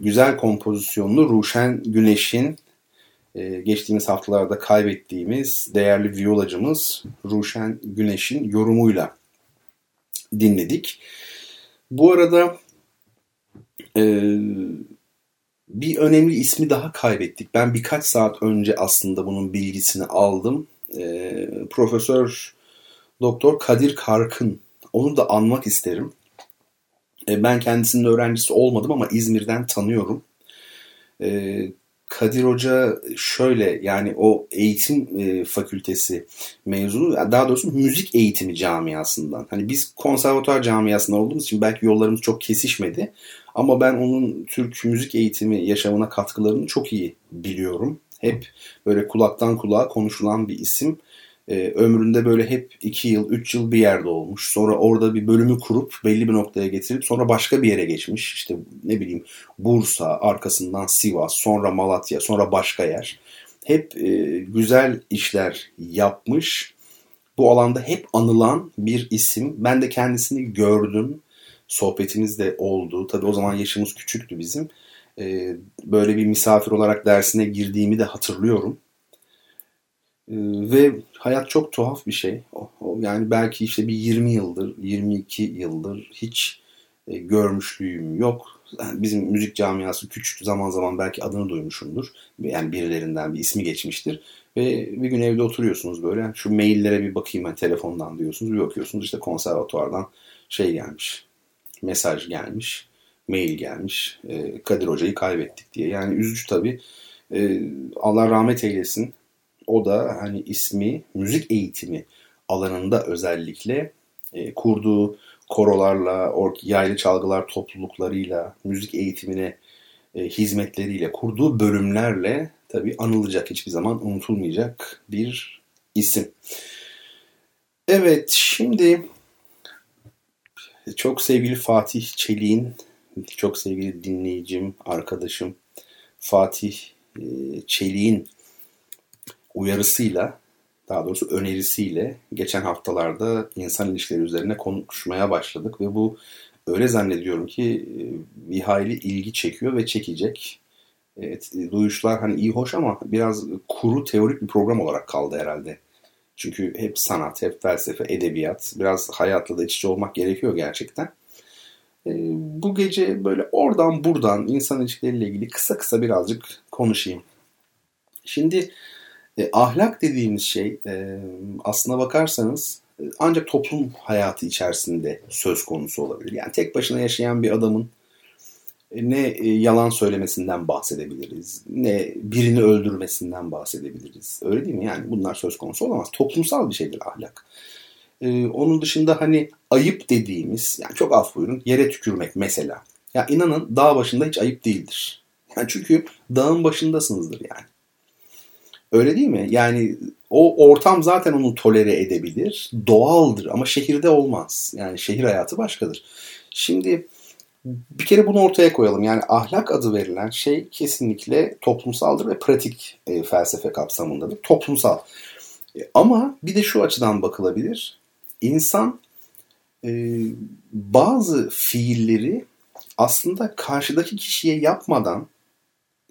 güzel kompozisyonlu Ruşen Güneş'in e, geçtiğimiz haftalarda kaybettiğimiz değerli violacımız Ruşen Güneş'in yorumuyla dinledik. Bu arada e, bir önemli ismi daha kaybettik. Ben birkaç saat önce aslında bunun bilgisini aldım. E, Profesör Doktor Kadir Karkın Onu da anmak isterim. E, ben kendisinin öğrencisi olmadım ama İzmir'den tanıyorum. E, Kadir Hoca şöyle yani o eğitim e, fakültesi mezunu daha doğrusu müzik eğitimi camiasından. Hani biz konservatuar camiasından olduğumuz için belki yollarımız çok kesişmedi. Ama ben onun Türk müzik eğitimi yaşamına katkılarını çok iyi biliyorum. Hep böyle kulaktan kulağa konuşulan bir isim e, ömründe böyle hep 2 yıl, 3 yıl bir yerde olmuş. Sonra orada bir bölümü kurup belli bir noktaya getirip sonra başka bir yere geçmiş. İşte ne bileyim Bursa, arkasından Sivas, sonra Malatya, sonra başka yer. Hep e, güzel işler yapmış. Bu alanda hep anılan bir isim. Ben de kendisini gördüm. Sohbetimiz de oldu. Tabii o zaman yaşımız küçüktü bizim. E, böyle bir misafir olarak dersine girdiğimi de hatırlıyorum. Ee, ve hayat çok tuhaf bir şey. yani belki işte bir 20 yıldır, 22 yıldır hiç e, görmüşlüğüm yok. Yani bizim müzik camiası küçük zaman zaman belki adını duymuşumdur. Yani birilerinden bir ismi geçmiştir. Ve bir gün evde oturuyorsunuz böyle. Şu maillere bir bakayım ben telefondan diyorsunuz. Bir bakıyorsunuz işte konservatuvardan şey gelmiş. Mesaj gelmiş. Mail gelmiş. E, Kadir Hoca'yı kaybettik diye. Yani üzücü tabii. E, Allah rahmet eylesin o da hani ismi müzik eğitimi alanında özellikle e, kurduğu korolarla, yaylı çalgılar topluluklarıyla, müzik eğitimine e, hizmetleriyle, kurduğu bölümlerle tabi anılacak, hiçbir zaman unutulmayacak bir isim. Evet, şimdi çok sevgili Fatih Çelik'in, çok sevgili dinleyicim, arkadaşım Fatih e, Çelik'in uyarısıyla daha doğrusu önerisiyle geçen haftalarda insan ilişkileri üzerine konuşmaya başladık ve bu öyle zannediyorum ki e, bir hayli ilgi çekiyor ve çekecek. Evet, e, duyuşlar hani iyi hoş ama biraz kuru teorik bir program olarak kaldı herhalde. Çünkü hep sanat, hep felsefe, edebiyat, biraz hayatla da iç içe olmak gerekiyor gerçekten. E, bu gece böyle oradan buradan insan ilişkileriyle ilgili kısa kısa birazcık konuşayım. Şimdi e, ahlak dediğimiz şey e, aslına bakarsanız e, ancak toplum hayatı içerisinde söz konusu olabilir. Yani tek başına yaşayan bir adamın e, ne e, yalan söylemesinden bahsedebiliriz, ne birini öldürmesinden bahsedebiliriz. Öyle değil mi? Yani bunlar söz konusu olamaz. Toplumsal bir şeydir ahlak. Ee, onun dışında hani ayıp dediğimiz, yani çok af buyurun, yere tükürmek mesela. Ya inanın dağ başında hiç ayıp değildir. Yani çünkü dağın başındasınızdır yani. Öyle değil mi? Yani o ortam zaten onu tolere edebilir. Doğaldır ama şehirde olmaz. Yani şehir hayatı başkadır. Şimdi bir kere bunu ortaya koyalım. Yani ahlak adı verilen şey kesinlikle toplumsaldır ve pratik e, felsefe kapsamındadır. Toplumsal. E, ama bir de şu açıdan bakılabilir. İnsan e, bazı fiilleri aslında karşıdaki kişiye yapmadan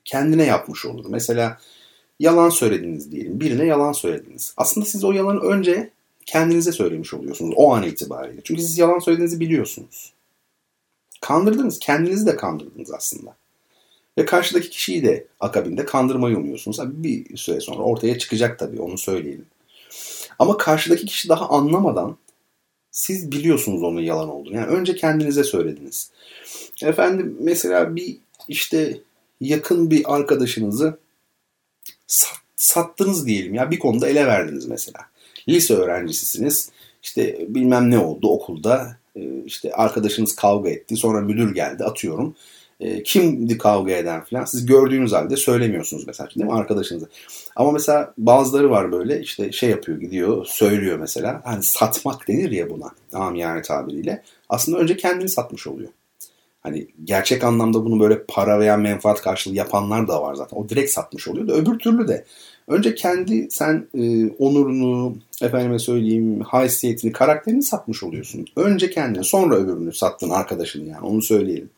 kendine yapmış olur. Mesela yalan söylediniz diyelim. Birine yalan söylediniz. Aslında siz o yalanı önce kendinize söylemiş oluyorsunuz o an itibariyle. Çünkü siz yalan söylediğinizi biliyorsunuz. Kandırdınız. Kendinizi de kandırdınız aslında. Ve karşıdaki kişiyi de akabinde kandırmayı umuyorsunuz. Tabii bir süre sonra ortaya çıkacak tabii onu söyleyelim. Ama karşıdaki kişi daha anlamadan siz biliyorsunuz onun yalan olduğunu. Yani önce kendinize söylediniz. Efendim mesela bir işte yakın bir arkadaşınızı sat, sattınız diyelim ya bir konuda ele verdiniz mesela. Lise öğrencisisiniz işte bilmem ne oldu okulda e, işte arkadaşınız kavga etti sonra müdür geldi atıyorum. E, kimdi kavga eden falan siz gördüğünüz halde söylemiyorsunuz mesela değil mi arkadaşınıza. Ama mesela bazıları var böyle işte şey yapıyor gidiyor söylüyor mesela. Hani satmak denir ya buna amiyane tabiriyle. Aslında önce kendini satmış oluyor. Hani gerçek anlamda bunu böyle para veya menfaat karşılığı yapanlar da var zaten. O direkt satmış oluyor da öbür türlü de önce kendi sen e, onurunu, efendime söyleyeyim haysiyetini, karakterini satmış oluyorsun. Önce kendini sonra öbürünü sattın arkadaşını yani onu söyleyelim.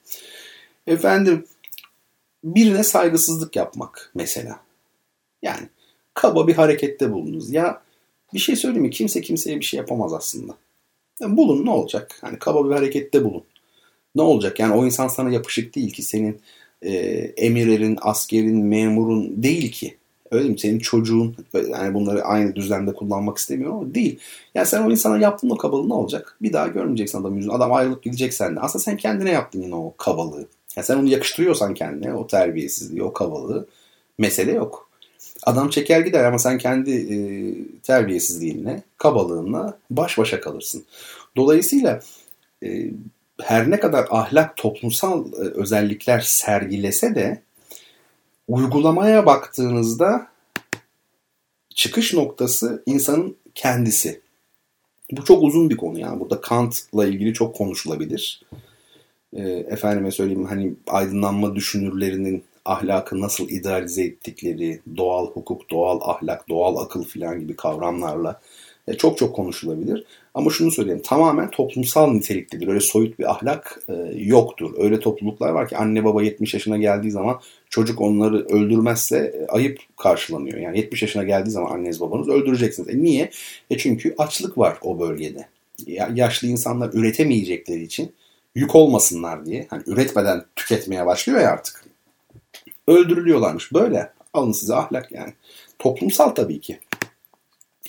Efendim birine saygısızlık yapmak mesela. Yani kaba bir harekette bulundunuz. Ya bir şey söyleyeyim mi? Kimse kimseye bir şey yapamaz aslında. Yani bulun ne olacak? Hani kaba bir harekette bulun ne olacak? Yani o insan sana yapışık değil ki senin e, emirlerin, askerin, memurun değil ki. Öyle mi? Senin çocuğun yani bunları aynı düzlemde kullanmak istemiyorum ama değil. Yani sen o insana yaptığın o kabalığı ne olacak? Bir daha görmeyeceksin adam yüzünü. Adam ayrılıp gidecek senden. Aslında sen kendine yaptın yine o kabalığı. Yani sen onu yakıştırıyorsan kendine o terbiyesizliği, o kabalığı mesele yok. Adam çeker gider ama sen kendi e, terbiyesizliğinle, kabalığınla baş başa kalırsın. Dolayısıyla e, her ne kadar ahlak toplumsal e, özellikler sergilese de uygulamaya baktığınızda çıkış noktası insanın kendisi. Bu çok uzun bir konu yani. Burada Kant'la ilgili çok konuşulabilir. E, efendime söyleyeyim hani aydınlanma düşünürlerinin ahlakı nasıl idealize ettikleri, doğal hukuk, doğal ahlak, doğal akıl filan gibi kavramlarla e, çok çok konuşulabilir. Ama şunu söyleyeyim tamamen toplumsal niteliklidir. Öyle soyut bir ahlak e, yoktur. Öyle topluluklar var ki anne baba 70 yaşına geldiği zaman çocuk onları öldürmezse e, ayıp karşılanıyor. Yani 70 yaşına geldiği zaman anneniz babanız öldüreceksiniz. E niye? E çünkü açlık var o bölgede. Ya, yaşlı insanlar üretemeyecekleri için yük olmasınlar diye. Hani üretmeden tüketmeye başlıyor ya artık. Öldürülüyorlarmış. Böyle. Alın size ahlak yani. Toplumsal tabii ki.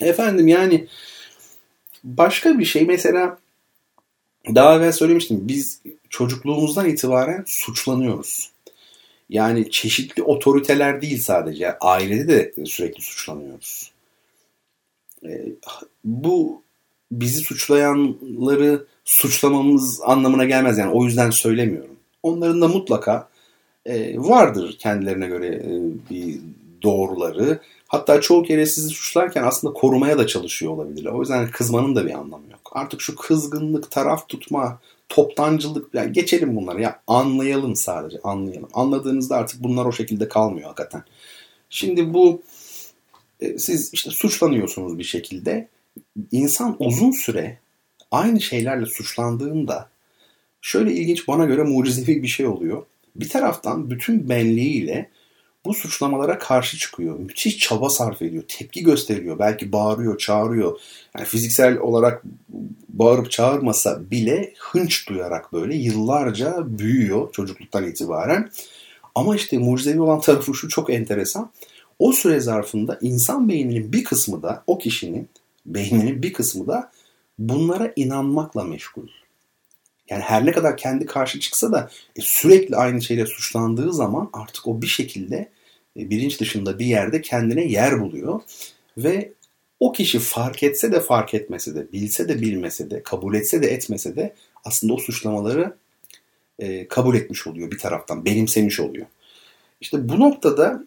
Efendim yani başka bir şey mesela daha evvel söylemiştim. Biz çocukluğumuzdan itibaren suçlanıyoruz. Yani çeşitli otoriteler değil sadece. Ailede de sürekli suçlanıyoruz. E, bu bizi suçlayanları suçlamamız anlamına gelmez. Yani o yüzden söylemiyorum. Onların da mutlaka e, vardır kendilerine göre e, bir doğruları. Hatta çoğu kere sizi suçlarken aslında korumaya da çalışıyor olabilirler. O yüzden kızmanın da bir anlamı yok. Artık şu kızgınlık, taraf tutma, toptancılık yani geçelim bunları ya anlayalım sadece anlayalım. Anladığınızda artık bunlar o şekilde kalmıyor hakikaten. Şimdi bu e, siz işte suçlanıyorsunuz bir şekilde. İnsan uzun süre aynı şeylerle suçlandığında şöyle ilginç bana göre mucizevi bir şey oluyor. Bir taraftan bütün benliğiyle bu suçlamalara karşı çıkıyor. Müthiş çaba sarf ediyor. Tepki gösteriyor. Belki bağırıyor, çağırıyor. Yani fiziksel olarak bağırıp çağırmasa bile hınç duyarak böyle yıllarca büyüyor çocukluktan itibaren. Ama işte mucizevi olan tarafı şu çok enteresan. O süre zarfında insan beyninin bir kısmı da o kişinin beyninin bir kısmı da bunlara inanmakla meşgul. Yani her ne kadar kendi karşı çıksa da e, sürekli aynı şeyle suçlandığı zaman artık o bir şekilde e, bilinç dışında bir yerde kendine yer buluyor. Ve o kişi fark etse de fark etmese de, bilse de bilmese de, kabul etse de etmese de aslında o suçlamaları e, kabul etmiş oluyor bir taraftan, benimsemiş oluyor. İşte bu noktada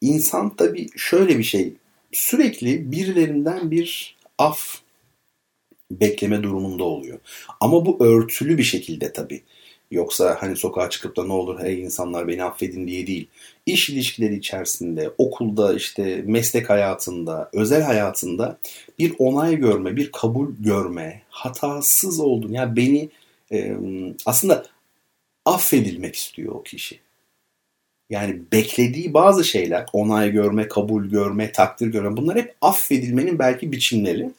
insan tabii şöyle bir şey, sürekli birilerinden bir af bekleme durumunda oluyor. Ama bu örtülü bir şekilde tabii. Yoksa hani sokağa çıkıp da ne olur hey insanlar beni affedin diye değil. İş ilişkileri içerisinde, okulda işte meslek hayatında, özel hayatında bir onay görme, bir kabul görme, hatasız oldun. Yani beni e, aslında affedilmek istiyor o kişi. Yani beklediği bazı şeyler, onay görme, kabul görme, takdir görme bunlar hep affedilmenin belki biçimleri.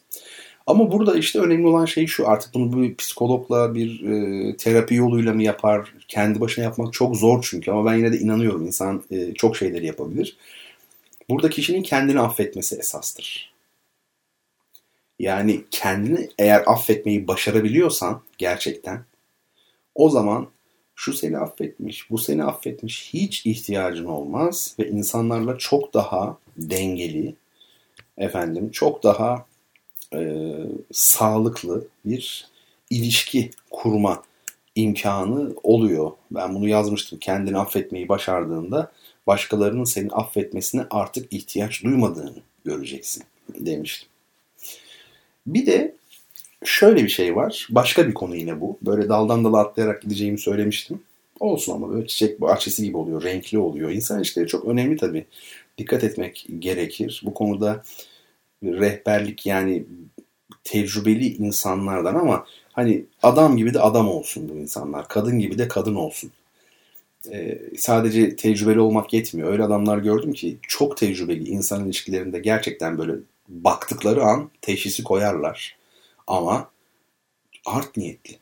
Ama burada işte önemli olan şey şu artık bunu bir psikologla bir e, terapi yoluyla mı yapar? Kendi başına yapmak çok zor çünkü ama ben yine de inanıyorum insan e, çok şeyleri yapabilir. Burada kişinin kendini affetmesi esastır. Yani kendini eğer affetmeyi başarabiliyorsan gerçekten o zaman şu seni affetmiş, bu seni affetmiş hiç ihtiyacın olmaz ve insanlarla çok daha dengeli, efendim çok daha e, sağlıklı bir ilişki kurma imkanı oluyor. Ben bunu yazmıştım. Kendini affetmeyi başardığında başkalarının seni affetmesine artık ihtiyaç duymadığını göreceksin demiştim. Bir de şöyle bir şey var. Başka bir konu yine bu. Böyle daldan dala atlayarak gideceğimi söylemiştim. Olsun ama böyle çiçek bahçesi gibi oluyor. Renkli oluyor. İnsan ilişkileri çok önemli tabii. Dikkat etmek gerekir. Bu konuda rehberlik yani tecrübeli insanlardan ama hani adam gibi de adam olsun bu insanlar. Kadın gibi de kadın olsun. Ee, sadece tecrübeli olmak yetmiyor. Öyle adamlar gördüm ki çok tecrübeli insan ilişkilerinde gerçekten böyle baktıkları an teşhisi koyarlar. Ama art niyetli.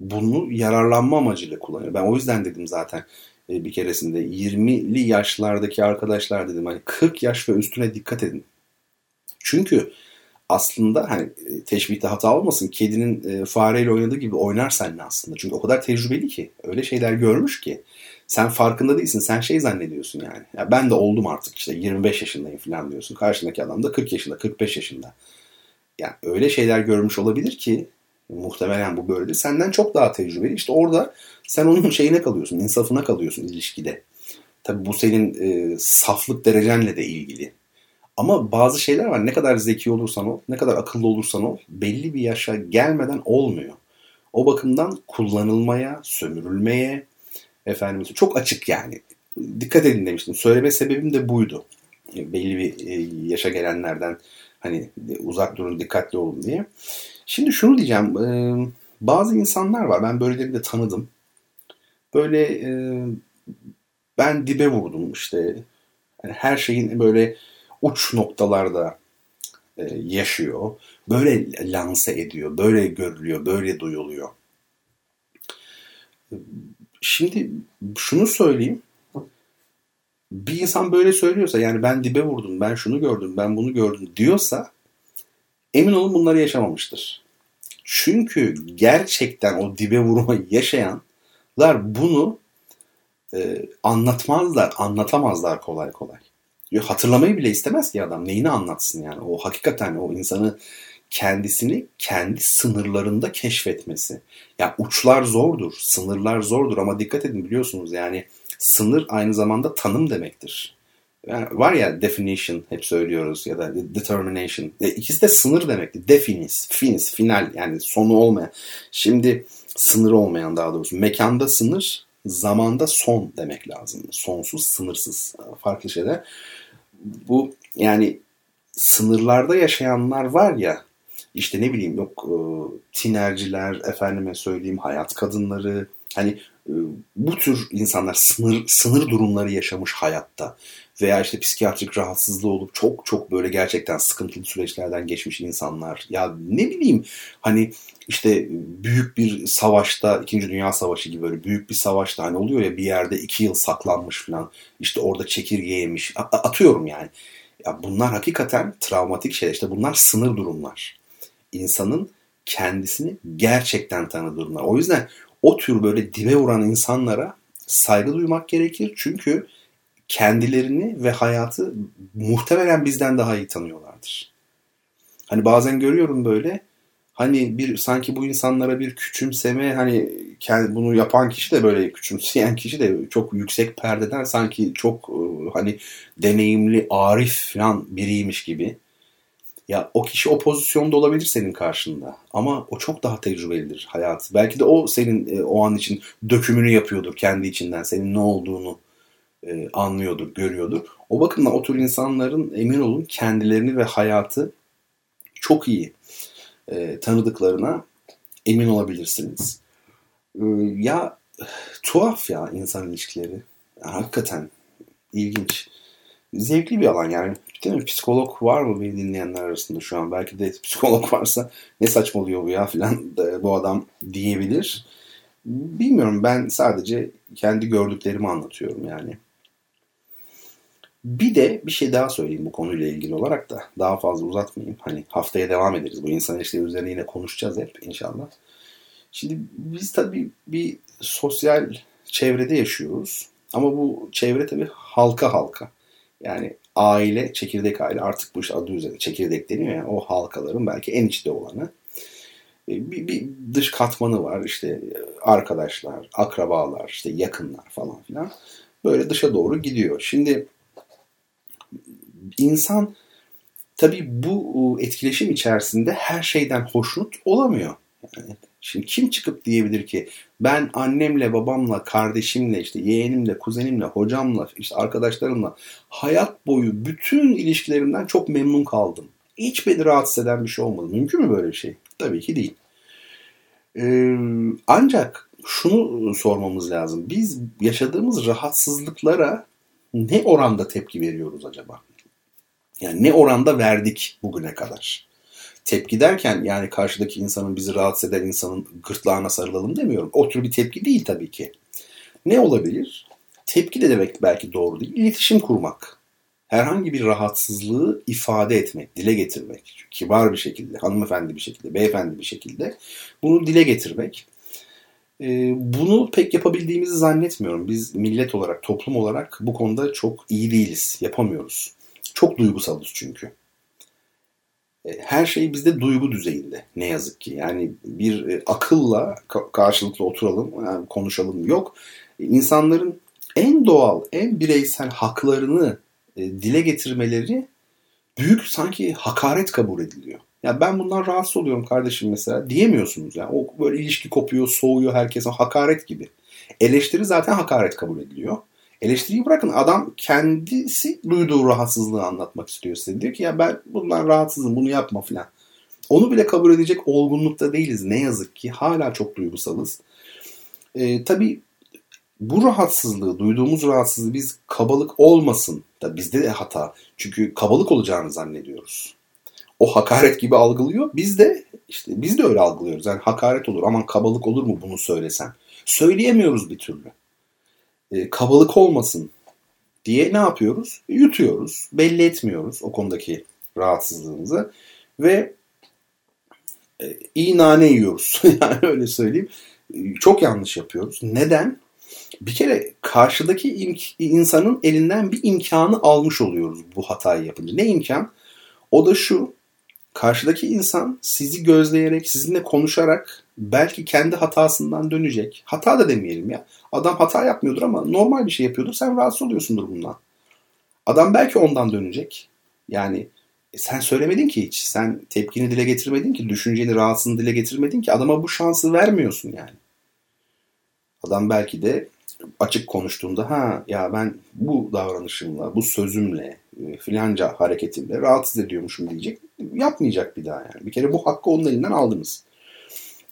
Bunu yararlanma amacıyla kullanıyor. Ben o yüzden dedim zaten e, bir keresinde 20'li yaşlardaki arkadaşlar dedim hani 40 yaş ve üstüne dikkat edin. Çünkü aslında hani e, teşbihte hata olmasın kedinin e, fareyle oynadığı gibi oynar seninle aslında. Çünkü o kadar tecrübeli ki öyle şeyler görmüş ki sen farkında değilsin. Sen şey zannediyorsun yani. Ya ben de oldum artık işte 25 yaşındayım falan diyorsun. Karşındaki adam da 40 yaşında, 45 yaşında. Yani öyle şeyler görmüş olabilir ki muhtemelen bu böyledir. Senden çok daha tecrübeli. İşte orada sen onun şeyine kalıyorsun, insafına kalıyorsun ilişkide. Tabii bu senin e, saflık derecenle de ilgili. Ama bazı şeyler var. Ne kadar zeki olursan ol, ne kadar akıllı olursan ol belli bir yaşa gelmeden olmuyor. O bakımdan kullanılmaya, sömürülmeye, efendim çok açık yani. Dikkat edin demiştim. Söyleme sebebim de buydu. Belli bir e, yaşa gelenlerden hani uzak durun, dikkatli olun diye. Şimdi şunu diyeceğim. E, bazı insanlar var. Ben böyleleri de tanıdım. Böyle e, ben dibe vurdum işte. Yani her şeyin böyle uç noktalarda yaşıyor. Böyle lanse ediyor. Böyle görülüyor. Böyle duyuluyor. Şimdi şunu söyleyeyim. Bir insan böyle söylüyorsa yani ben dibe vurdum, ben şunu gördüm, ben bunu gördüm diyorsa emin olun bunları yaşamamıştır. Çünkü gerçekten o dibe vurmayı yaşayanlar bunu e, anlatmazlar, anlatamazlar kolay kolay. Hatırlamayı bile istemez ki adam. Neyini anlatsın yani? O hakikaten o insanı kendisini kendi sınırlarında keşfetmesi. Ya uçlar zordur, sınırlar zordur ama dikkat edin biliyorsunuz yani sınır aynı zamanda tanım demektir. Yani var ya definition hep söylüyoruz ya da determination. E, ikisi de sınır demektir. Definis, finis, final yani sonu olmayan. Şimdi sınır olmayan daha doğrusu. Mekanda sınır, zamanda son demek lazım. Sonsuz, sınırsız. Farklı şeyler. Bu yani sınırlarda yaşayanlar var ya işte ne bileyim yok e, tinerciler, efendime söyleyeyim hayat kadınları hani e, bu tür insanlar sınır sınır durumları yaşamış hayatta veya işte psikiyatrik rahatsızlığı olup çok çok böyle gerçekten sıkıntılı süreçlerden geçmiş insanlar. Ya ne bileyim hani işte büyük bir savaşta, İkinci Dünya Savaşı gibi böyle büyük bir savaşta hani oluyor ya bir yerde iki yıl saklanmış falan. işte orada çekirge yemiş. Atıyorum yani. Ya bunlar hakikaten travmatik şeyler. İşte bunlar sınır durumlar insanın kendisini gerçekten tanıdığına. O yüzden o tür böyle dibe vuran insanlara saygı duymak gerekir. Çünkü kendilerini ve hayatı muhtemelen bizden daha iyi tanıyorlardır. Hani bazen görüyorum böyle hani bir sanki bu insanlara bir küçümseme hani bunu yapan kişi de böyle küçümseyen kişi de çok yüksek perdeden sanki çok ıı, hani deneyimli arif falan biriymiş gibi ya o kişi o pozisyonda olabilir senin karşında ama o çok daha tecrübelidir hayat. Belki de o senin e, o an için dökümünü yapıyordur kendi içinden. Senin ne olduğunu e, anlıyordur, görüyordur. O bakımdan o tür insanların emin olun kendilerini ve hayatı çok iyi e, tanıdıklarına emin olabilirsiniz. E, ya tuhaf ya insan ilişkileri. hakikaten ilginç zevkli bir alan yani. Değil mi? Psikolog var mı beni dinleyenler arasında şu an? Belki de psikolog varsa ne saçmalıyor bu ya filan bu adam diyebilir. Bilmiyorum ben sadece kendi gördüklerimi anlatıyorum yani. Bir de bir şey daha söyleyeyim bu konuyla ilgili olarak da daha fazla uzatmayayım. Hani haftaya devam ederiz. Bu insan ilişkileri üzerine yine konuşacağız hep inşallah. Şimdi biz tabii bir sosyal çevrede yaşıyoruz. Ama bu çevre tabii halka halka. Yani aile, çekirdek aile artık bu iş adı üzerinde çekirdek deniyor ya o halkaların belki en içte olanı. E, bir, bir dış katmanı var işte arkadaşlar, akrabalar, işte yakınlar falan filan. Böyle dışa doğru gidiyor. Şimdi insan tabii bu etkileşim içerisinde her şeyden hoşnut olamıyor. Yani Şimdi kim çıkıp diyebilir ki ben annemle, babamla, kardeşimle, işte yeğenimle, kuzenimle, hocamla, işte arkadaşlarımla hayat boyu bütün ilişkilerimden çok memnun kaldım. Hiç beni rahatsız eden bir şey olmadı. Mümkün mü böyle bir şey? Tabii ki değil. Ee, ancak şunu sormamız lazım. Biz yaşadığımız rahatsızlıklara ne oranda tepki veriyoruz acaba? Yani ne oranda verdik bugüne kadar? Tepki derken yani karşıdaki insanın bizi rahatsız eden insanın gırtlağına sarılalım demiyorum. O tür bir tepki değil tabii ki. Ne olabilir? tepki de demek belki doğru değil. İletişim kurmak. Herhangi bir rahatsızlığı ifade etmek, dile getirmek. Kibar bir şekilde, hanımefendi bir şekilde, beyefendi bir şekilde bunu dile getirmek. Ee, bunu pek yapabildiğimizi zannetmiyorum. Biz millet olarak, toplum olarak bu konuda çok iyi değiliz, yapamıyoruz. Çok duygusalız çünkü. E, her şey bizde duygu düzeyinde ne yazık ki. Yani bir e, akılla karşılıklı oturalım, yani konuşalım yok. E, insanların en doğal, en bireysel haklarını dile getirmeleri büyük sanki hakaret kabul ediliyor. Ya ben bundan rahatsız oluyorum kardeşim mesela diyemiyorsunuz. Yani o böyle ilişki kopuyor, soğuyor herkese hakaret gibi. Eleştiri zaten hakaret kabul ediliyor. Eleştiriyi bırakın adam kendisi duyduğu rahatsızlığı anlatmak istiyor size. Diyor ki ya ben bundan rahatsızım bunu yapma filan. Onu bile kabul edecek olgunlukta değiliz. Ne yazık ki hala çok duygusalız. Ee, tabii bu rahatsızlığı, duyduğumuz rahatsızlığı biz kabalık olmasın da bizde de hata. Çünkü kabalık olacağını zannediyoruz. O hakaret gibi algılıyor. Biz de işte biz de öyle algılıyoruz. Yani hakaret olur. Aman kabalık olur mu bunu söylesen? Söyleyemiyoruz bir türlü e, kabalık olmasın diye ne yapıyoruz? Yutuyoruz. Belli etmiyoruz o konudaki rahatsızlığımızı. Ve e, iyi nane yiyoruz. yani öyle söyleyeyim. Çok yanlış yapıyoruz. Neden? Bir kere karşıdaki imk- insanın elinden bir imkanı almış oluyoruz bu hatayı yapınca. Ne imkan? O da şu. Karşıdaki insan sizi gözleyerek, sizinle konuşarak belki kendi hatasından dönecek. Hata da demeyelim ya. Adam hata yapmıyordur ama normal bir şey yapıyordur. Sen rahatsız oluyorsundur bundan. Adam belki ondan dönecek. Yani e, sen söylemedin ki hiç. Sen tepkini dile getirmedin ki. Düşünceni, rahatsızlığını dile getirmedin ki. Adama bu şansı vermiyorsun yani. Adam belki de açık konuştuğunda ha ya ben bu davranışımla, bu sözümle, e, filanca hareketimle rahatsız ediyormuşum diyecek. Yapmayacak bir daha yani. Bir kere bu hakkı onun elinden aldınız.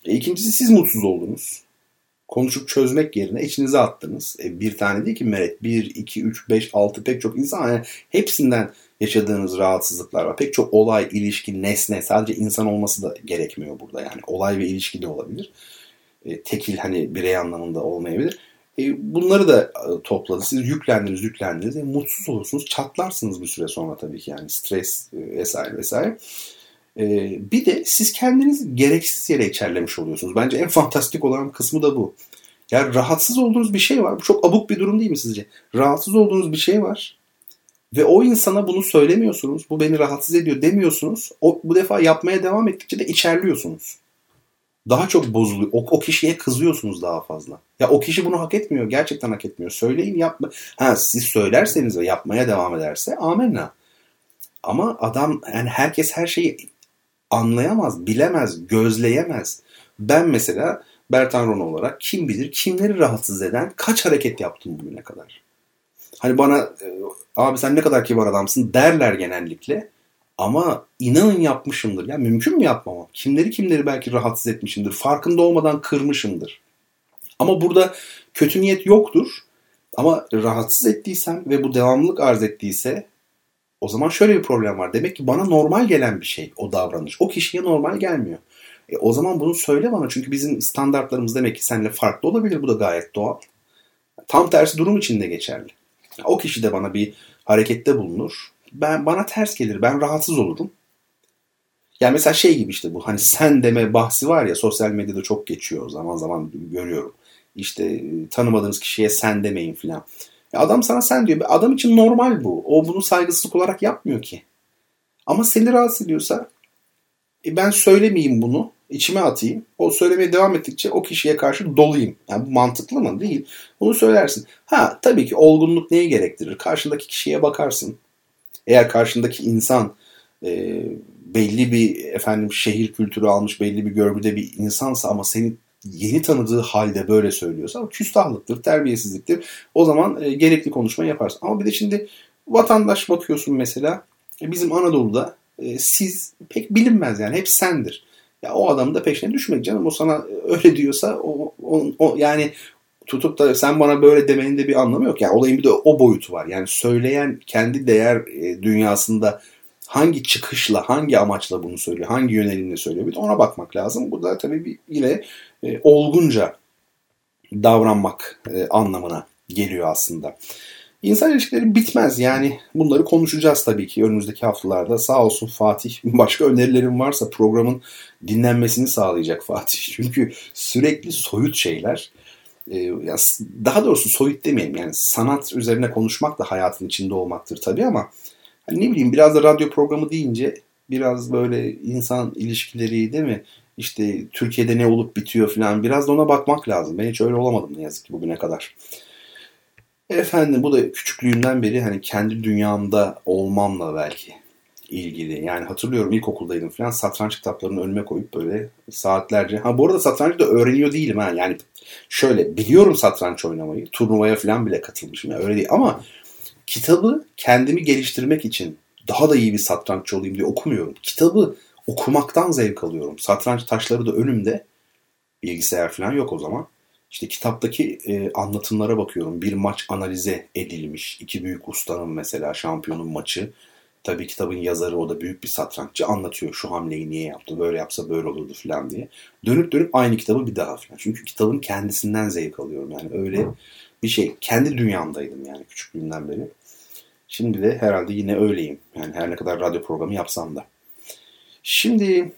E, ikincisi siz mutsuz oldunuz. Konuşup çözmek yerine içinize attınız. E, bir tane değil ki Meret. Bir, iki, üç, beş, altı pek çok insan. Yani hepsinden yaşadığınız rahatsızlıklar var. Pek çok olay, ilişki, nesne. Sadece insan olması da gerekmiyor burada. Yani olay ve ilişki de olabilir. E, tekil hani birey anlamında olmayabilir. E, bunları da e, topladı. Siz yüklendiniz, yüklendiniz. E, mutsuz olursunuz. Çatlarsınız bir süre sonra tabii ki yani. Stres e, vesaire vesaire. Ee, bir de siz kendiniz gereksiz yere içerlemiş oluyorsunuz. Bence en fantastik olan kısmı da bu. Yani rahatsız olduğunuz bir şey var. Bu çok abuk bir durum değil mi sizce? Rahatsız olduğunuz bir şey var. Ve o insana bunu söylemiyorsunuz. Bu beni rahatsız ediyor demiyorsunuz. O, bu defa yapmaya devam ettikçe de içerliyorsunuz. Daha çok bozuluyor. O, o kişiye kızıyorsunuz daha fazla. Ya o kişi bunu hak etmiyor. Gerçekten hak etmiyor. Söyleyin yapma. Ha siz söylerseniz ve yapmaya devam ederse amenna. Ama adam yani herkes her şeyi anlayamaz, bilemez, gözleyemez. Ben mesela Bertan Ron olarak kim bilir kimleri rahatsız eden kaç hareket yaptım bugüne kadar. Hani bana e, abi sen ne kadar kibar adamsın derler genellikle. Ama inanın yapmışımdır. Ya mümkün mü yapmamam? Kimleri kimleri belki rahatsız etmişimdir. Farkında olmadan kırmışımdır. Ama burada kötü niyet yoktur. Ama rahatsız ettiysem ve bu devamlılık arz ettiyse o zaman şöyle bir problem var. Demek ki bana normal gelen bir şey o davranış. O kişiye normal gelmiyor. E, o zaman bunu söyle bana. Çünkü bizim standartlarımız demek ki seninle farklı olabilir. Bu da gayet doğal. Tam tersi durum için de geçerli. O kişi de bana bir harekette bulunur. Ben bana ters gelir. Ben rahatsız olurum. Yani mesela şey gibi işte bu hani sen deme bahsi var ya sosyal medyada çok geçiyor zaman zaman görüyorum. İşte e, tanımadığınız kişiye sen demeyin filan. Adam sana sen diyor. Adam için normal bu. O bunu saygısızlık olarak yapmıyor ki. Ama seni rahatsız ediyorsa e ben söylemeyeyim bunu. içime atayım. O söylemeye devam ettikçe o kişiye karşı dolayım. Yani bu mantıklı mı? Değil. Bunu söylersin. Ha tabii ki olgunluk neyi gerektirir? Karşındaki kişiye bakarsın. Eğer karşındaki insan e, belli bir efendim şehir kültürü almış belli bir görgüde bir insansa ama senin yeni tanıdığı halde böyle söylüyorsa küstahlıktır, terbiyesizliktir. O zaman e, gerekli konuşma yaparsın. Ama bir de şimdi vatandaş bakıyorsun mesela e, bizim Anadolu'da e, siz pek bilinmez yani hep sendir. Ya o adamın da peşine düşmek canım o sana öyle diyorsa o, o, o yani tutup da sen bana böyle demenin de bir anlamı yok. Yani olayın bir de o boyutu var. Yani söyleyen kendi değer e, dünyasında hangi çıkışla, hangi amaçla bunu söylüyor, hangi yönelimle söylüyor bir de ona bakmak lazım. Bu da tabii bir, yine e, olgunca davranmak e, anlamına geliyor aslında. İnsan ilişkileri bitmez yani bunları konuşacağız tabii ki önümüzdeki haftalarda. Sağ olsun Fatih başka önerilerim varsa programın dinlenmesini sağlayacak Fatih. Çünkü sürekli soyut şeyler e, daha doğrusu soyut demeyelim yani sanat üzerine konuşmak da hayatın içinde olmaktır tabii ama hani ne bileyim biraz da radyo programı deyince biraz böyle insan ilişkileri değil mi? İşte Türkiye'de ne olup bitiyor falan biraz da ona bakmak lazım. Ben hiç öyle olamadım ne yazık ki bugüne kadar. Efendim bu da küçüklüğümden beri hani kendi dünyamda olmamla belki ilgili. Yani hatırlıyorum ilkokuldaydım falan satranç kitaplarını önüme koyup böyle saatlerce. Ha bu arada satrancı da öğreniyor değilim ha. Yani şöyle biliyorum satranç oynamayı. Turnuvaya falan bile katılmışım. Yani öyle değil ama kitabı kendimi geliştirmek için daha da iyi bir satranççı olayım diye okumuyorum. Kitabı okumaktan zevk alıyorum. Satranç taşları da önümde. Bilgisayar falan yok o zaman. İşte kitaptaki e, anlatımlara bakıyorum. Bir maç analize edilmiş. İki büyük ustanın mesela şampiyonun maçı. Tabii kitabın yazarı o da büyük bir satranççı anlatıyor şu hamleyi niye yaptı böyle yapsa böyle olurdu falan diye. Dönüp dönüp aynı kitabı bir daha falan. Çünkü kitabın kendisinden zevk alıyorum yani öyle bir şey. Kendi dünyamdaydım yani küçüklüğümden beri. Şimdi de herhalde yine öyleyim. Yani her ne kadar radyo programı yapsam da. Şimdi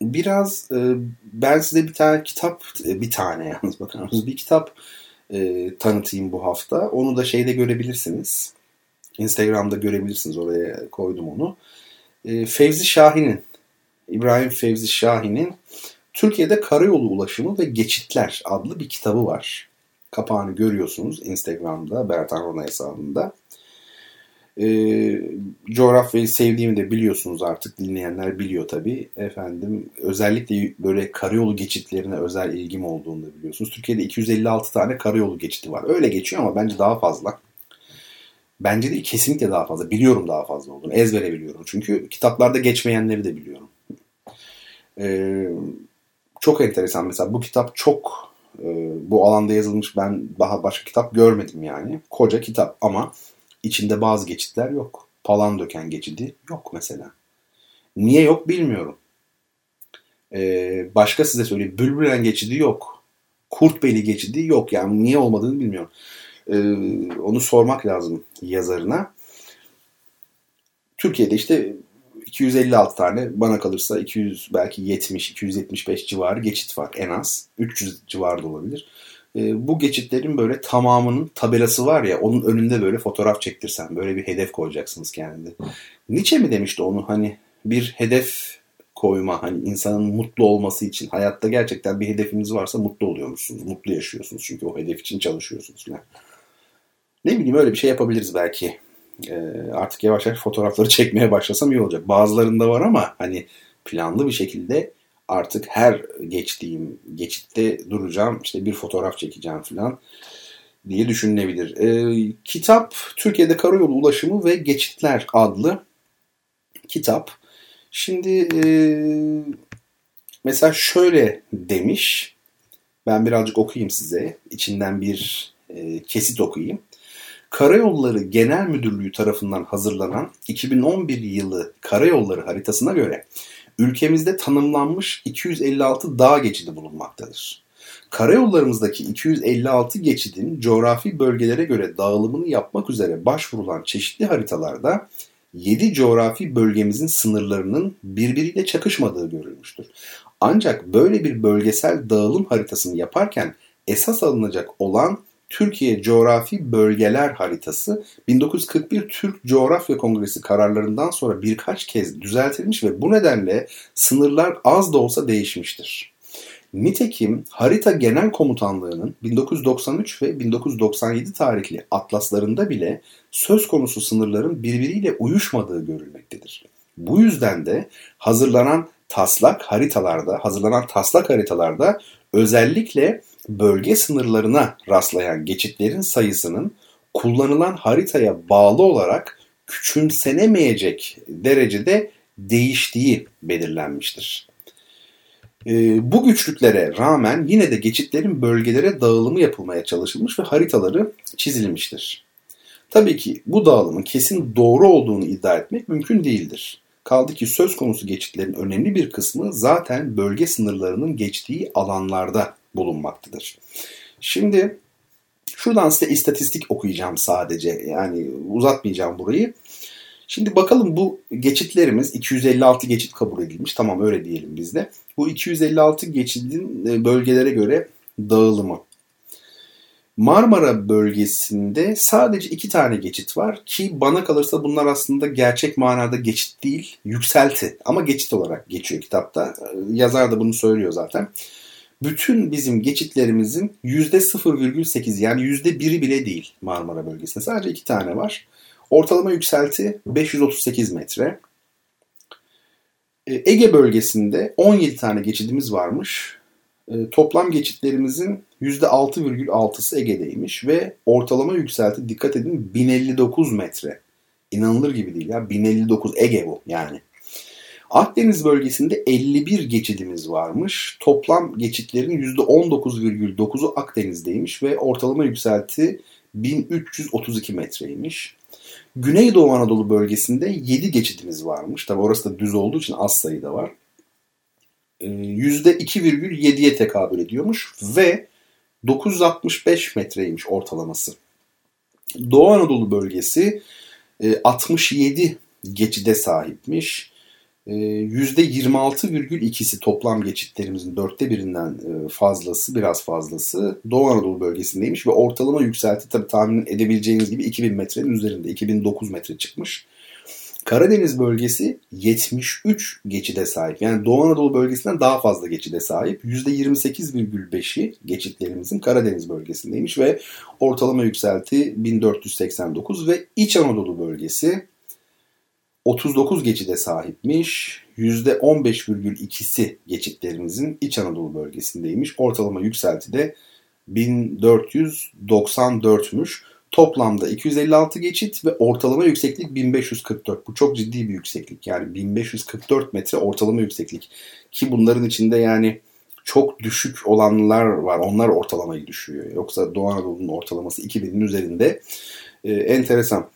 biraz e, ben size bir tane kitap, e, bir tane yalnız bakar? Bir kitap e, tanıtayım bu hafta. Onu da şeyde görebilirsiniz. Instagram'da görebilirsiniz. Oraya koydum onu. E, Fevzi Şahin'in, İbrahim Fevzi Şahin'in Türkiye'de Karayolu Ulaşımı ve Geçitler adlı bir kitabı var. Kapağını görüyorsunuz Instagram'da Bertan Rona hesabında. E, coğrafyayı sevdiğimi de biliyorsunuz artık dinleyenler biliyor tabii. Efendim özellikle böyle karayolu geçitlerine özel ilgim olduğunu da biliyorsunuz. Türkiye'de 256 tane karayolu geçiti var. Öyle geçiyor ama bence daha fazla. Bence de kesinlikle daha fazla. Biliyorum daha fazla olduğunu. Ezbere biliyorum. Çünkü kitaplarda geçmeyenleri de biliyorum. Ee, çok enteresan mesela bu kitap çok e, bu alanda yazılmış ben daha başka kitap görmedim yani. Koca kitap ama içinde bazı geçitler yok. Palan döken geçidi yok mesela. Niye yok bilmiyorum. Ee, başka size söyleyeyim. Bülbülen geçidi yok. Kurtbeli geçidi yok. Yani niye olmadığını bilmiyorum. Ee, onu sormak lazım yazarına. Türkiye'de işte 256 tane bana kalırsa 200 belki 70 275 civarı geçit var en az. 300 civarı da olabilir. Ee, bu geçitlerin böyle tamamının tabelası var ya onun önünde böyle fotoğraf çektirsen böyle bir hedef koyacaksınız kendine. Nietzsche mi demişti onu hani bir hedef koyma hani insanın mutlu olması için hayatta gerçekten bir hedefiniz varsa mutlu oluyormuşsunuz. Mutlu yaşıyorsunuz çünkü o hedef için çalışıyorsunuz falan. Ne bileyim öyle bir şey yapabiliriz belki. Ee, artık yavaş yavaş fotoğrafları çekmeye başlasam iyi olacak. Bazılarında var ama hani planlı bir şekilde artık her geçtiğim geçitte duracağım işte bir fotoğraf çekeceğim falan diye düşünülebilir. Ee, kitap Türkiye'de Karayolu Ulaşımı ve Geçitler adlı kitap. Şimdi e, mesela şöyle demiş. Ben birazcık okuyayım size. İçinden bir e, kesit okuyayım. Karayolları Genel Müdürlüğü tarafından hazırlanan 2011 yılı karayolları haritasına göre ülkemizde tanımlanmış 256 dağ geçidi bulunmaktadır. Karayollarımızdaki 256 geçidin coğrafi bölgelere göre dağılımını yapmak üzere başvurulan çeşitli haritalarda 7 coğrafi bölgemizin sınırlarının birbiriyle çakışmadığı görülmüştür. Ancak böyle bir bölgesel dağılım haritasını yaparken esas alınacak olan Türkiye Coğrafi Bölgeler Haritası 1941 Türk Coğrafya Kongresi kararlarından sonra birkaç kez düzeltilmiş ve bu nedenle sınırlar az da olsa değişmiştir. Nitekim Harita Genel Komutanlığı'nın 1993 ve 1997 tarihli atlaslarında bile söz konusu sınırların birbiriyle uyuşmadığı görülmektedir. Bu yüzden de hazırlanan taslak haritalarda, hazırlanan taslak haritalarda özellikle bölge sınırlarına rastlayan geçitlerin sayısının kullanılan haritaya bağlı olarak küçümsenemeyecek derecede değiştiği belirlenmiştir. Ee, bu güçlüklere rağmen yine de geçitlerin bölgelere dağılımı yapılmaya çalışılmış ve haritaları çizilmiştir. Tabii ki bu dağılımın kesin doğru olduğunu iddia etmek mümkün değildir. Kaldı ki söz konusu geçitlerin önemli bir kısmı zaten bölge sınırlarının geçtiği alanlarda bulunmaktadır. Şimdi şuradan size istatistik okuyacağım sadece. Yani uzatmayacağım burayı. Şimdi bakalım bu geçitlerimiz 256 geçit kabul edilmiş. Tamam öyle diyelim biz de. Bu 256 geçidin e, bölgelere göre dağılımı. Marmara bölgesinde sadece iki tane geçit var ki bana kalırsa bunlar aslında gerçek manada geçit değil, yükselti ama geçit olarak geçiyor kitapta. Yazar da bunu söylüyor zaten. Bütün bizim geçitlerimizin %0,8 yani %1'i bile değil Marmara bölgesinde. Sadece iki tane var. Ortalama yükselti 538 metre. E, Ege bölgesinde 17 tane geçidimiz varmış. E, toplam geçitlerimizin %6,6'sı Ege'deymiş ve ortalama yükselti dikkat edin 1059 metre. İnanılır gibi değil ya 1059 Ege bu yani. Akdeniz bölgesinde 51 geçidimiz varmış. Toplam geçitlerin %19,9'u Akdeniz'deymiş ve ortalama yükselti 1332 metreymiş. Güneydoğu Anadolu bölgesinde 7 geçidimiz varmış. Tabi orası da düz olduğu için az sayıda var. %2,7'ye ee, tekabül ediyormuş ve 965 metreymiş ortalaması. Doğu Anadolu bölgesi 67 e, geçide sahipmiş. %26,2'si ee, toplam geçitlerimizin dörtte birinden e, fazlası, biraz fazlası Doğu Anadolu bölgesindeymiş ve ortalama yükselti tabii tahmin edebileceğiniz gibi 2000 metrenin üzerinde, 2009 metre çıkmış. Karadeniz bölgesi 73 geçide sahip. Yani Doğu Anadolu bölgesinden daha fazla geçide sahip. %28,5'i geçitlerimizin Karadeniz bölgesindeymiş ve ortalama yükselti 1489 ve İç Anadolu bölgesi 39 geçide sahipmiş. %15,2'si geçitlerimizin İç Anadolu bölgesindeymiş. Ortalama yükselti de 1494'müş. Toplamda 256 geçit ve ortalama yükseklik 1544. Bu çok ciddi bir yükseklik. Yani 1544 metre ortalama yükseklik. Ki bunların içinde yani çok düşük olanlar var. Onlar ortalamayı düşürüyor. Yoksa Doğu Anadolu'nun ortalaması 2000'in üzerinde. Ee, enteresan.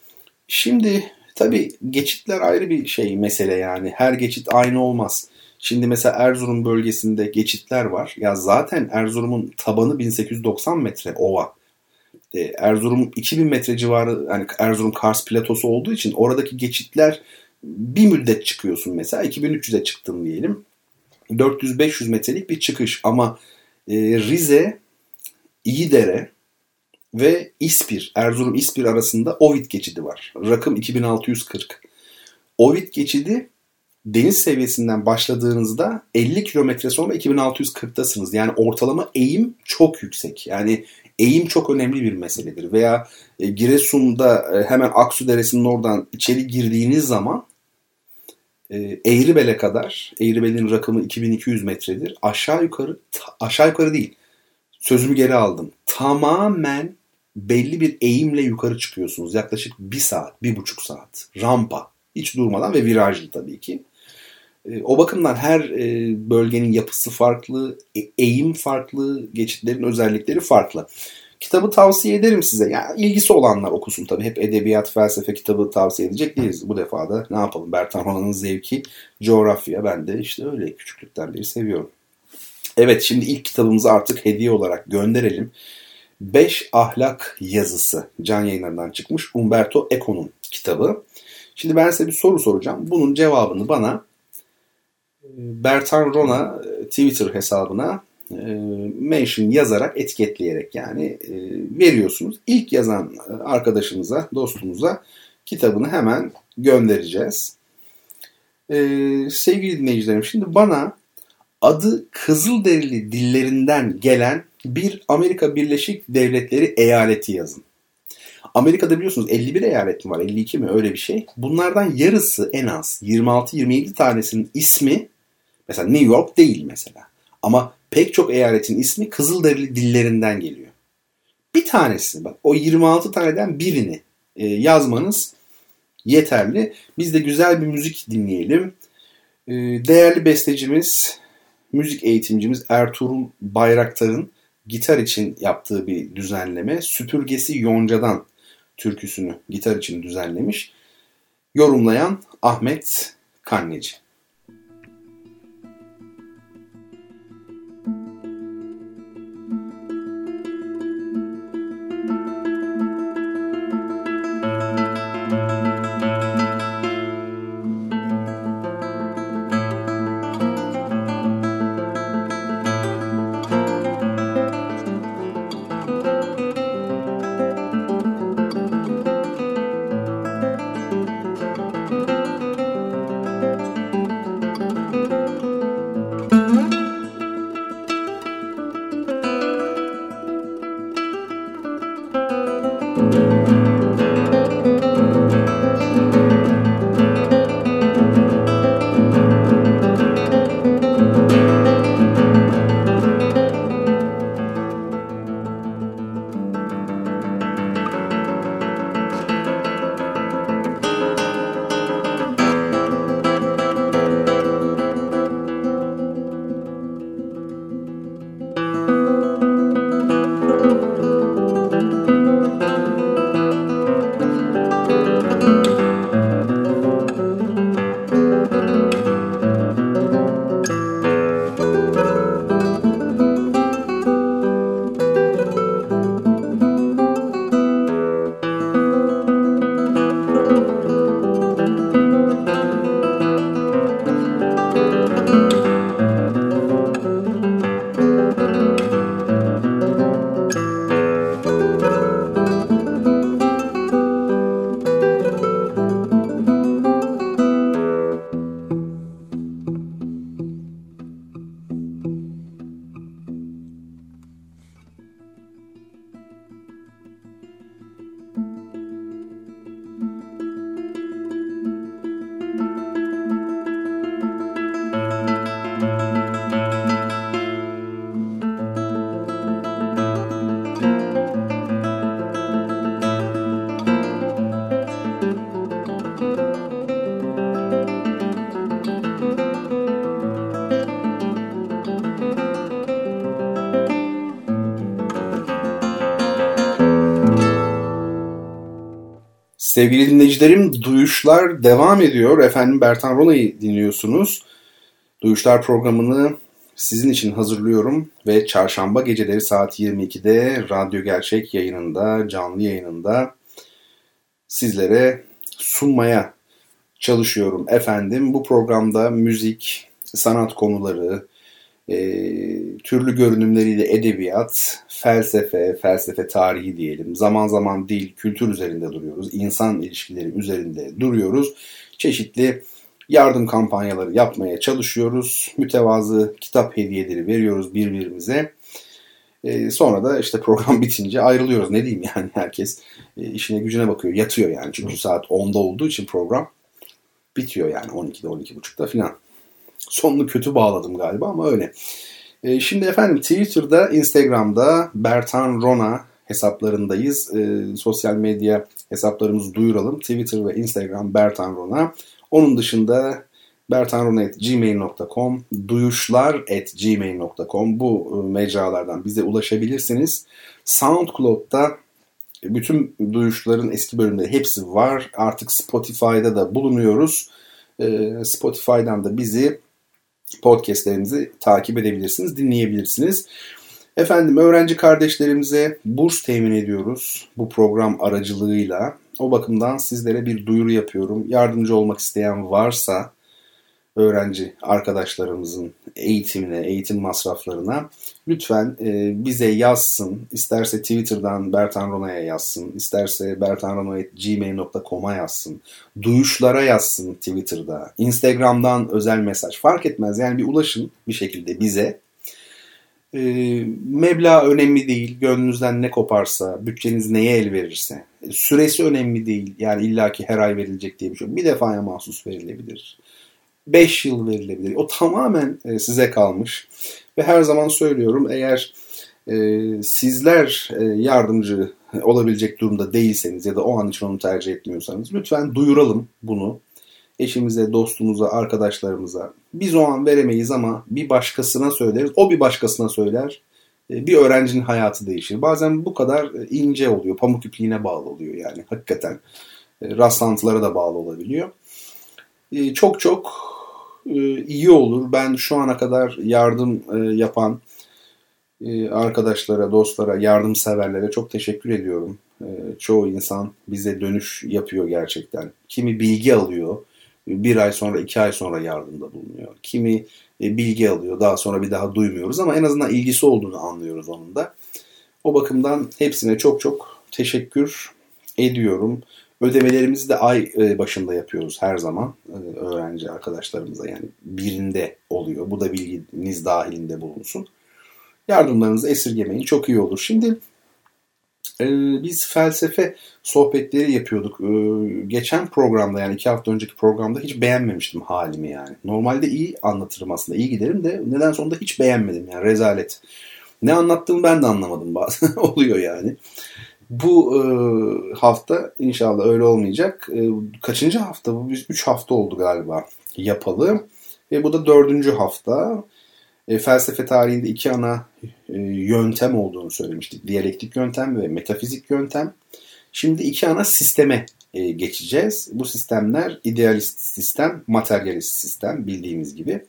Şimdi Tabii geçitler ayrı bir şey mesele yani. Her geçit aynı olmaz. Şimdi mesela Erzurum bölgesinde geçitler var. Ya zaten Erzurum'un tabanı 1890 metre ova. Ee, Erzurum 2000 metre civarı yani Erzurum Kars platosu olduğu için oradaki geçitler bir müddet çıkıyorsun mesela 2300'e çıktın diyelim. 400-500 metrelik bir çıkış ama e, Rize, İyidere, ve İspir, Erzurum İspir arasında Ovid geçidi var. Rakım 2640. Ovid geçidi deniz seviyesinden başladığınızda 50 kilometre sonra 2640'tasınız. Yani ortalama eğim çok yüksek. Yani eğim çok önemli bir meseledir. Veya e, Giresun'da e, hemen Aksu Deresi'nin oradan içeri girdiğiniz zaman e, Eğribel'e kadar, Eğribel'in rakımı 2200 metredir. Aşağı yukarı, aşağı yukarı değil. Sözümü geri aldım. Tamamen belli bir eğimle yukarı çıkıyorsunuz. Yaklaşık bir saat, bir buçuk saat. Rampa. Hiç durmadan ve virajlı tabii ki. E, o bakımdan her e, bölgenin yapısı farklı, e, eğim farklı, geçitlerin özellikleri farklı. Kitabı tavsiye ederim size. Yani ilgisi olanlar okusun tabii. Hep edebiyat, felsefe kitabı tavsiye edecek değiliz. Bu defa da ne yapalım? Bertan Rona'nın zevki coğrafya. Ben de işte öyle küçüklükten beri seviyorum. Evet şimdi ilk kitabımızı artık hediye olarak gönderelim. Beş Ahlak Yazısı can yayınlarından çıkmış Umberto Eco'nun kitabı. Şimdi ben size bir soru soracağım. Bunun cevabını bana e, Bertan Rona e, Twitter hesabına e, mention yazarak etiketleyerek yani veriyorsunuz. İlk yazan arkadaşımıza, dostumuza kitabını hemen göndereceğiz. Sevgili dinleyicilerim şimdi bana adı Kızılderili dillerinden gelen bir Amerika Birleşik Devletleri eyaleti yazın. Amerika'da biliyorsunuz 51 eyalet mi var 52 mi öyle bir şey. Bunlardan yarısı en az 26-27 tanesinin ismi mesela New York değil mesela. Ama pek çok eyaletin ismi Kızılderili dillerinden geliyor. Bir tanesi bak o 26 taneden birini e, yazmanız yeterli. Biz de güzel bir müzik dinleyelim. E, değerli bestecimiz, müzik eğitimcimiz Ertuğrul Bayraktar'ın gitar için yaptığı bir düzenleme. Süpürgesi Yonca'dan türküsünü gitar için düzenlemiş. Yorumlayan Ahmet Kanneci. Sevgili dinleyicilerim Duyuşlar devam ediyor. Efendim Bertan Rona'yı dinliyorsunuz. Duyuşlar programını sizin için hazırlıyorum ve çarşamba geceleri saat 22'de Radyo Gerçek yayınında, canlı yayınında sizlere sunmaya çalışıyorum. Efendim bu programda müzik, sanat konuları, e, türlü görünümleriyle edebiyat, felsefe, felsefe tarihi diyelim. Zaman zaman dil, kültür üzerinde duruyoruz. insan ilişkileri üzerinde duruyoruz. Çeşitli yardım kampanyaları yapmaya çalışıyoruz. Mütevazı kitap hediyeleri veriyoruz birbirimize. E, sonra da işte program bitince ayrılıyoruz. Ne diyeyim yani herkes e, işine gücüne bakıyor. Yatıyor yani çünkü saat 10'da olduğu için program bitiyor yani 12'de 12.30'da filan. Sonunu kötü bağladım galiba ama öyle. E, şimdi efendim Twitter'da, Instagram'da Bertan Rona hesaplarındayız. E, sosyal medya hesaplarımızı duyuralım. Twitter ve Instagram Bertan Rona. Onun dışında bertanrona.gmail.com, duyuşlar.gmail.com bu e, mecralardan bize ulaşabilirsiniz. SoundCloud'da bütün duyuşların eski bölümleri hepsi var. Artık Spotify'da da bulunuyoruz. E, Spotify'dan da bizi podcastlerimizi takip edebilirsiniz, dinleyebilirsiniz. Efendim öğrenci kardeşlerimize burs temin ediyoruz bu program aracılığıyla. O bakımdan sizlere bir duyuru yapıyorum. Yardımcı olmak isteyen varsa öğrenci arkadaşlarımızın eğitimine, eğitim masraflarına lütfen e, bize yazsın. İsterse Twitter'dan Bertan Rona'ya yazsın, isterse bertanrona.gmail.com'a yazsın. Duyuşlara yazsın Twitter'da, Instagram'dan özel mesaj fark etmez. Yani bir ulaşın bir şekilde bize. E, meblağ önemli değil. Gönlünüzden ne koparsa, bütçeniz neye el verirse. Süresi önemli değil. Yani illaki her ay verilecek diye bir şey. Bir defaya mahsus verilebilir. 5 yıl verilebilir. O tamamen e, size kalmış. Ve her zaman söylüyorum eğer e, sizler e, yardımcı olabilecek durumda değilseniz ya da o an için onu tercih etmiyorsanız lütfen duyuralım bunu. Eşimize, dostumuza, arkadaşlarımıza. Biz o an veremeyiz ama bir başkasına söyleriz. O bir başkasına söyler. Bir öğrencinin hayatı değişir. Bazen bu kadar ince oluyor. Pamuk ipliğine bağlı oluyor yani. Hakikaten rastlantılara da bağlı olabiliyor. Çok çok iyi olur. Ben şu ana kadar yardım e, yapan e, arkadaşlara, dostlara, yardımseverlere çok teşekkür ediyorum. Çoğu insan bize dönüş yapıyor gerçekten. Kimi bilgi alıyor, bir ay sonra, iki ay sonra yardımda bulunuyor. Kimi bilgi alıyor, daha sonra bir daha duymuyoruz ama en azından ilgisi olduğunu anlıyoruz onun da. O bakımdan hepsine çok çok teşekkür ediyorum. Ödemelerimizi de ay e, başında yapıyoruz her zaman e, öğrenci arkadaşlarımıza yani birinde oluyor. Bu da bilginiz dahilinde bulunsun. Yardımlarınızı esirgemeyin çok iyi olur. Şimdi e, biz felsefe sohbetleri yapıyorduk. Geçen programda yani iki hafta önceki programda hiç beğenmemiştim halimi yani. Normalde iyi anlatırım aslında iyi giderim de neden sonunda hiç beğenmedim yani rezalet. Ne anlattığımı ben de anlamadım bazen oluyor yani. Bu e, hafta inşallah öyle olmayacak. E, kaçıncı hafta bu? Biz 3 hafta oldu galiba yapalı. Ve bu da dördüncü hafta. E, felsefe tarihinde iki ana e, yöntem olduğunu söylemiştik. Diyalektik yöntem ve metafizik yöntem. Şimdi iki ana sisteme e, geçeceğiz. Bu sistemler idealist sistem, materyalist sistem bildiğimiz gibi.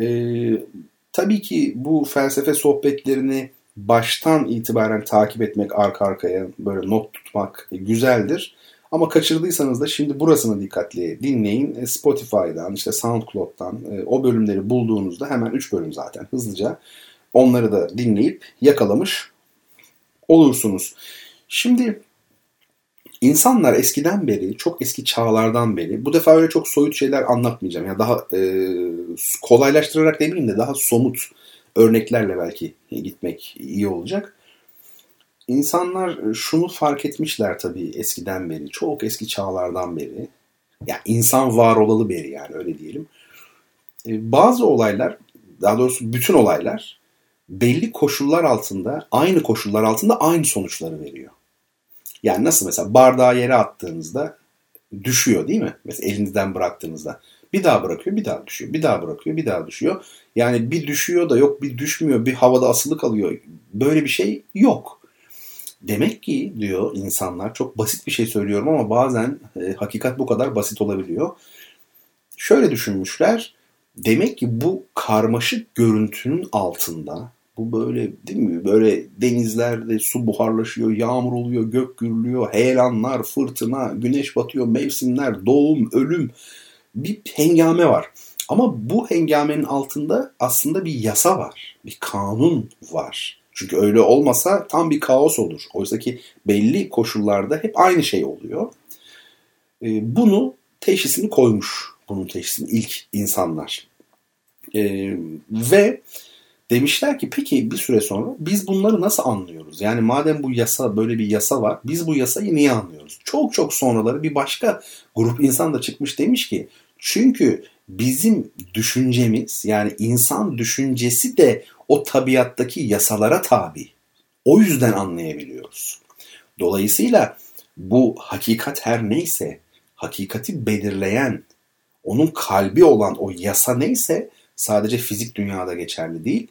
E, tabii ki bu felsefe sohbetlerini baştan itibaren takip etmek arka arkaya böyle not tutmak güzeldir. Ama kaçırdıysanız da şimdi burasını dikkatli dinleyin. E, Spotify'dan, işte SoundCloud'dan e, o bölümleri bulduğunuzda hemen 3 bölüm zaten hızlıca onları da dinleyip yakalamış olursunuz. Şimdi insanlar eskiden beri, çok eski çağlardan beri, bu defa öyle çok soyut şeyler anlatmayacağım. Yani daha e, kolaylaştırarak demeyeyim de daha somut örneklerle belki gitmek iyi olacak. İnsanlar şunu fark etmişler tabii eskiden beri, çok eski çağlardan beri. Ya yani insan var olalı beri yani öyle diyelim. E, bazı olaylar, daha doğrusu bütün olaylar belli koşullar altında, aynı koşullar altında aynı sonuçları veriyor. Yani nasıl mesela bardağı yere attığınızda düşüyor değil mi? Mesela elinizden bıraktığınızda. Bir daha bırakıyor, bir daha düşüyor. Bir daha bırakıyor, bir daha düşüyor. Yani bir düşüyor da yok bir düşmüyor, bir havada asılı kalıyor. Böyle bir şey yok. demek ki diyor insanlar çok basit bir şey söylüyorum ama bazen e, hakikat bu kadar basit olabiliyor. Şöyle düşünmüşler. Demek ki bu karmaşık görüntünün altında bu böyle değil mi? Böyle denizlerde su buharlaşıyor, yağmur oluyor, gök gürlüyor, heyelanlar, fırtına, güneş batıyor, mevsimler, doğum, ölüm bir hengame var. Ama bu hengamenin altında aslında bir yasa var, bir kanun var. Çünkü öyle olmasa tam bir kaos olur. Oysa ki belli koşullarda hep aynı şey oluyor. Ee, bunu teşhisini koymuş. Bunun teşhisini ilk insanlar. Ee, ve demişler ki peki bir süre sonra biz bunları nasıl anlıyoruz? Yani madem bu yasa böyle bir yasa var biz bu yasayı niye anlıyoruz? Çok çok sonraları bir başka grup insan da çıkmış demiş ki çünkü bizim düşüncemiz yani insan düşüncesi de o tabiattaki yasalara tabi. O yüzden anlayabiliyoruz. Dolayısıyla bu hakikat her neyse, hakikati belirleyen, onun kalbi olan o yasa neyse sadece fizik dünyada geçerli değil,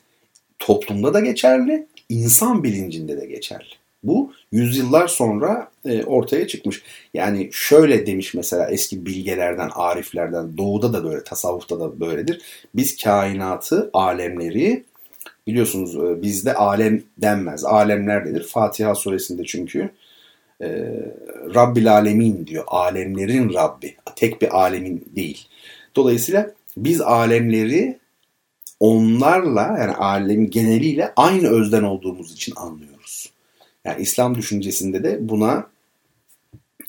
toplumda da geçerli, insan bilincinde de geçerli. Bu yüzyıllar sonra e, ortaya çıkmış. Yani şöyle demiş mesela eski bilgelerden, ariflerden, doğuda da böyle, tasavvufta da böyledir. Biz kainatı, alemleri biliyorsunuz e, bizde alem denmez. Alemler denir. Fatiha suresinde çünkü e, Rabbil Alemin diyor. Alemlerin Rabbi. Tek bir alemin değil. Dolayısıyla biz alemleri onlarla yani alemin geneliyle aynı özden olduğumuz için anlıyoruz. Yani İslam düşüncesinde de buna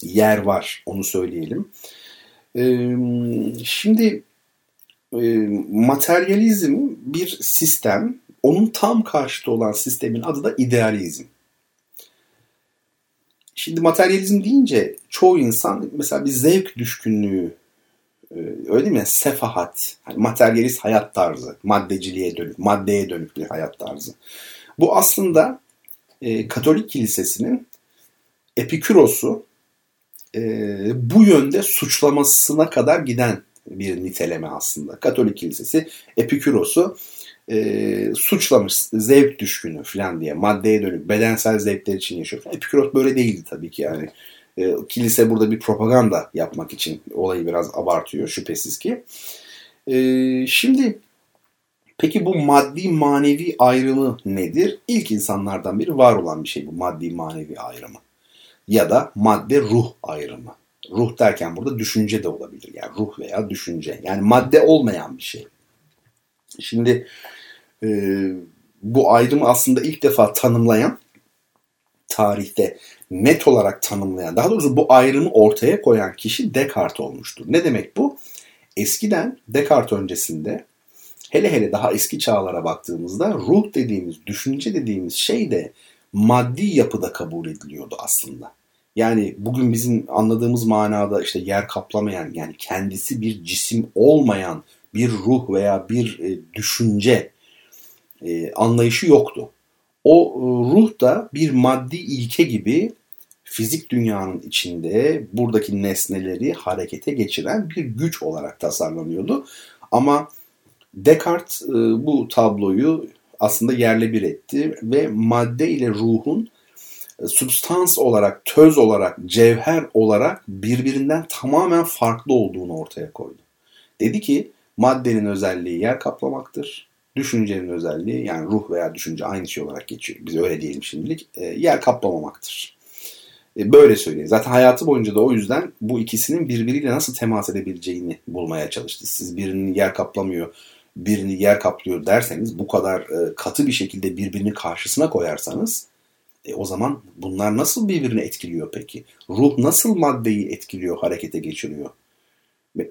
yer var. Onu söyleyelim. Ee, şimdi e, materyalizm bir sistem. Onun tam karşıtı olan sistemin adı da idealizm. Şimdi materyalizm deyince çoğu insan mesela bir zevk düşkünlüğü e, öyle değil mi? Sefahat, yani materyalist hayat tarzı, maddeciliğe dönük, maddeye dönük bir hayat tarzı. Bu aslında e, Katolik Kilisesi'nin Epiküros'u e, bu yönde suçlamasına kadar giden bir niteleme aslında. Katolik Kilisesi Epiküros'u e, suçlamış zevk düşkünü falan diye maddeye dönük bedensel zevkler için yaşıyor. Epikuros böyle değildi tabii ki yani. E, kilise burada bir propaganda yapmak için olayı biraz abartıyor şüphesiz ki. E, şimdi Peki bu maddi manevi ayrımı nedir? İlk insanlardan biri var olan bir şey bu maddi manevi ayrımı. Ya da madde ruh ayrımı. Ruh derken burada düşünce de olabilir. Yani ruh veya düşünce. Yani madde olmayan bir şey. Şimdi e, bu ayrımı aslında ilk defa tanımlayan tarihte net olarak tanımlayan, daha doğrusu bu ayrımı ortaya koyan kişi Descartes olmuştur. Ne demek bu? Eskiden Descartes öncesinde hele hele daha eski çağlara baktığımızda ruh dediğimiz, düşünce dediğimiz şey de maddi yapıda kabul ediliyordu aslında. Yani bugün bizim anladığımız manada işte yer kaplamayan yani kendisi bir cisim olmayan bir ruh veya bir e, düşünce e, anlayışı yoktu. O e, ruh da bir maddi ilke gibi fizik dünyanın içinde buradaki nesneleri harekete geçiren bir güç olarak tasarlanıyordu. Ama Descartes e, bu tabloyu aslında yerle bir etti ve madde ile ruhun e, substans olarak, töz olarak, cevher olarak birbirinden tamamen farklı olduğunu ortaya koydu. Dedi ki maddenin özelliği yer kaplamaktır. Düşüncenin özelliği yani ruh veya düşünce aynı şey olarak geçiyor. Biz öyle diyelim şimdilik. E, yer kaplamamaktır. Böyle söyleyeyim. Zaten hayatı boyunca da o yüzden bu ikisinin birbiriyle nasıl temas edebileceğini bulmaya çalıştı. Siz birinin yer kaplamıyor, birini yer kaplıyor derseniz bu kadar e, katı bir şekilde birbirini karşısına koyarsanız e, o zaman bunlar nasıl birbirini etkiliyor peki? Ruh nasıl maddeyi etkiliyor, harekete geçiriyor?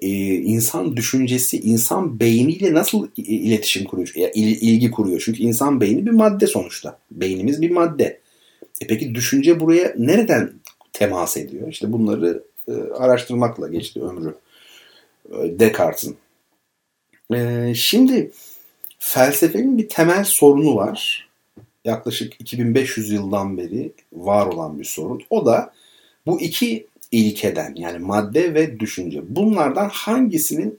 E, insan düşüncesi, insan beyniyle nasıl iletişim kuruyor, il, ilgi kuruyor? Çünkü insan beyni bir madde sonuçta. Beynimiz bir madde. E peki düşünce buraya nereden temas ediyor? İşte bunları e, araştırmakla geçti ömrü. E, Descartes'in ee, şimdi felsefenin bir temel sorunu var. Yaklaşık 2500 yıldan beri var olan bir sorun. O da bu iki ilkeden yani madde ve düşünce. Bunlardan hangisinin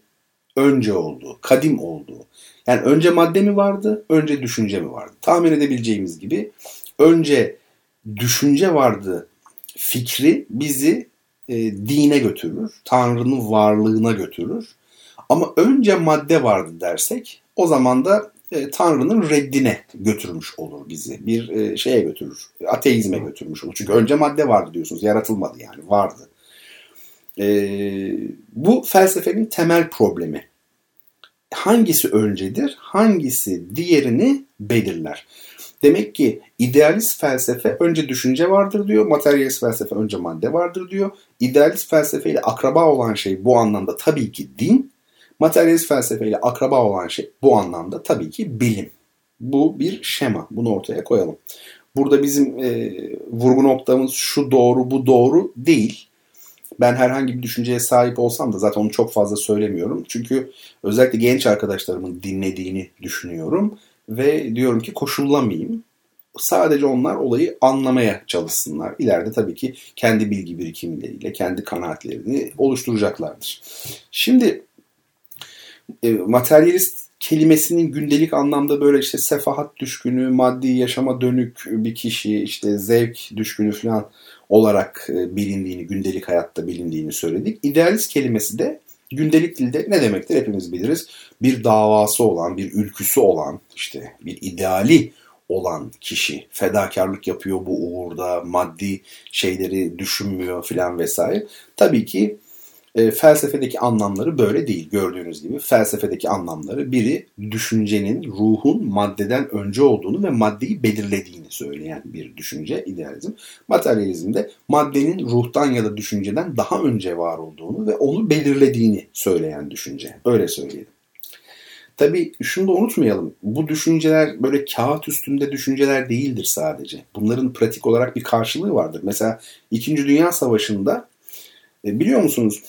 önce olduğu, kadim olduğu. Yani önce madde mi vardı, önce düşünce mi vardı? Tahmin edebileceğimiz gibi önce düşünce vardı fikri bizi e, dine götürür. Tanrı'nın varlığına götürür. Ama önce madde vardı dersek o zaman da e, Tanrı'nın reddine götürmüş olur bizi. Bir e, şeye götürür. Ateizme götürmüş olur. Çünkü önce madde vardı diyorsunuz. Yaratılmadı yani. Vardı. E, bu felsefenin temel problemi. Hangisi öncedir? Hangisi diğerini belirler? Demek ki idealist felsefe önce düşünce vardır diyor. Materyalist felsefe önce madde vardır diyor. İdealist felsefeyle akraba olan şey bu anlamda tabii ki din. Materyalist felsefeyle akraba olan şey bu anlamda tabii ki bilim. Bu bir şema. Bunu ortaya koyalım. Burada bizim e, vurgu noktamız şu doğru bu doğru değil. Ben herhangi bir düşünceye sahip olsam da zaten onu çok fazla söylemiyorum. Çünkü özellikle genç arkadaşlarımın dinlediğini düşünüyorum. Ve diyorum ki koşullamayayım. Sadece onlar olayı anlamaya çalışsınlar. İleride tabii ki kendi bilgi birikimleriyle, kendi kanaatlerini oluşturacaklardır. Şimdi e, materyalist kelimesinin gündelik anlamda böyle işte sefahat düşkünü, maddi yaşama dönük bir kişi, işte zevk düşkünü falan olarak e, bilindiğini, gündelik hayatta bilindiğini söyledik. İdealist kelimesi de gündelik dilde ne demektir hepimiz biliriz. Bir davası olan, bir ülküsü olan, işte bir ideali olan kişi fedakarlık yapıyor bu uğurda, maddi şeyleri düşünmüyor filan vesaire. Tabii ki e, felsefedeki anlamları böyle değil. Gördüğünüz gibi felsefedeki anlamları biri düşüncenin, ruhun maddeden önce olduğunu ve maddeyi belirlediğini söyleyen bir düşünce idealizm. Materyalizmde maddenin ruhtan ya da düşünceden daha önce var olduğunu ve onu belirlediğini söyleyen düşünce. Öyle söyleyelim. Tabii şunu da unutmayalım. Bu düşünceler böyle kağıt üstünde düşünceler değildir sadece. Bunların pratik olarak bir karşılığı vardır. Mesela 2. Dünya Savaşı'nda e, biliyor musunuz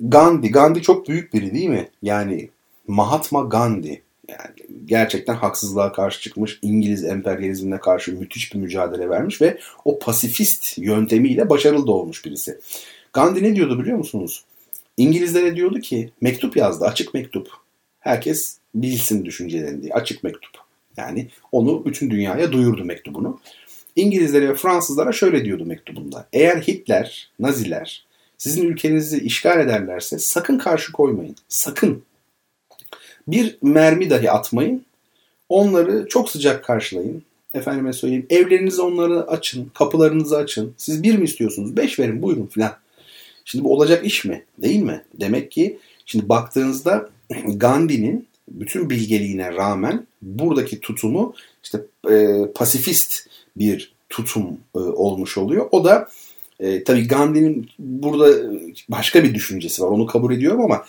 Gandhi, Gandhi çok büyük biri değil mi? Yani Mahatma Gandhi yani gerçekten haksızlığa karşı çıkmış, İngiliz emperyalizmine karşı müthiş bir mücadele vermiş ve o pasifist yöntemiyle başarılı da olmuş birisi. Gandhi ne diyordu biliyor musunuz? İngilizlere diyordu ki mektup yazdı, açık mektup. Herkes bilsin düşüncelerini diye, açık mektup. Yani onu bütün dünyaya duyurdu mektubunu. İngilizlere ve Fransızlara şöyle diyordu mektubunda. Eğer Hitler, Naziler sizin ülkenizi işgal ederlerse sakın karşı koymayın. Sakın. Bir mermi dahi atmayın. Onları çok sıcak karşılayın. Efendime söyleyeyim evlerinizi onları açın, kapılarınızı açın. Siz bir mi istiyorsunuz? Beş verin buyurun filan. Şimdi bu olacak iş mi? Değil mi? Demek ki şimdi baktığınızda Gandhi'nin bütün bilgeliğine rağmen buradaki tutumu işte e, pasifist bir tutum e, olmuş oluyor. O da e, tabii Gandhi'nin burada başka bir düşüncesi var. Onu kabul ediyorum ama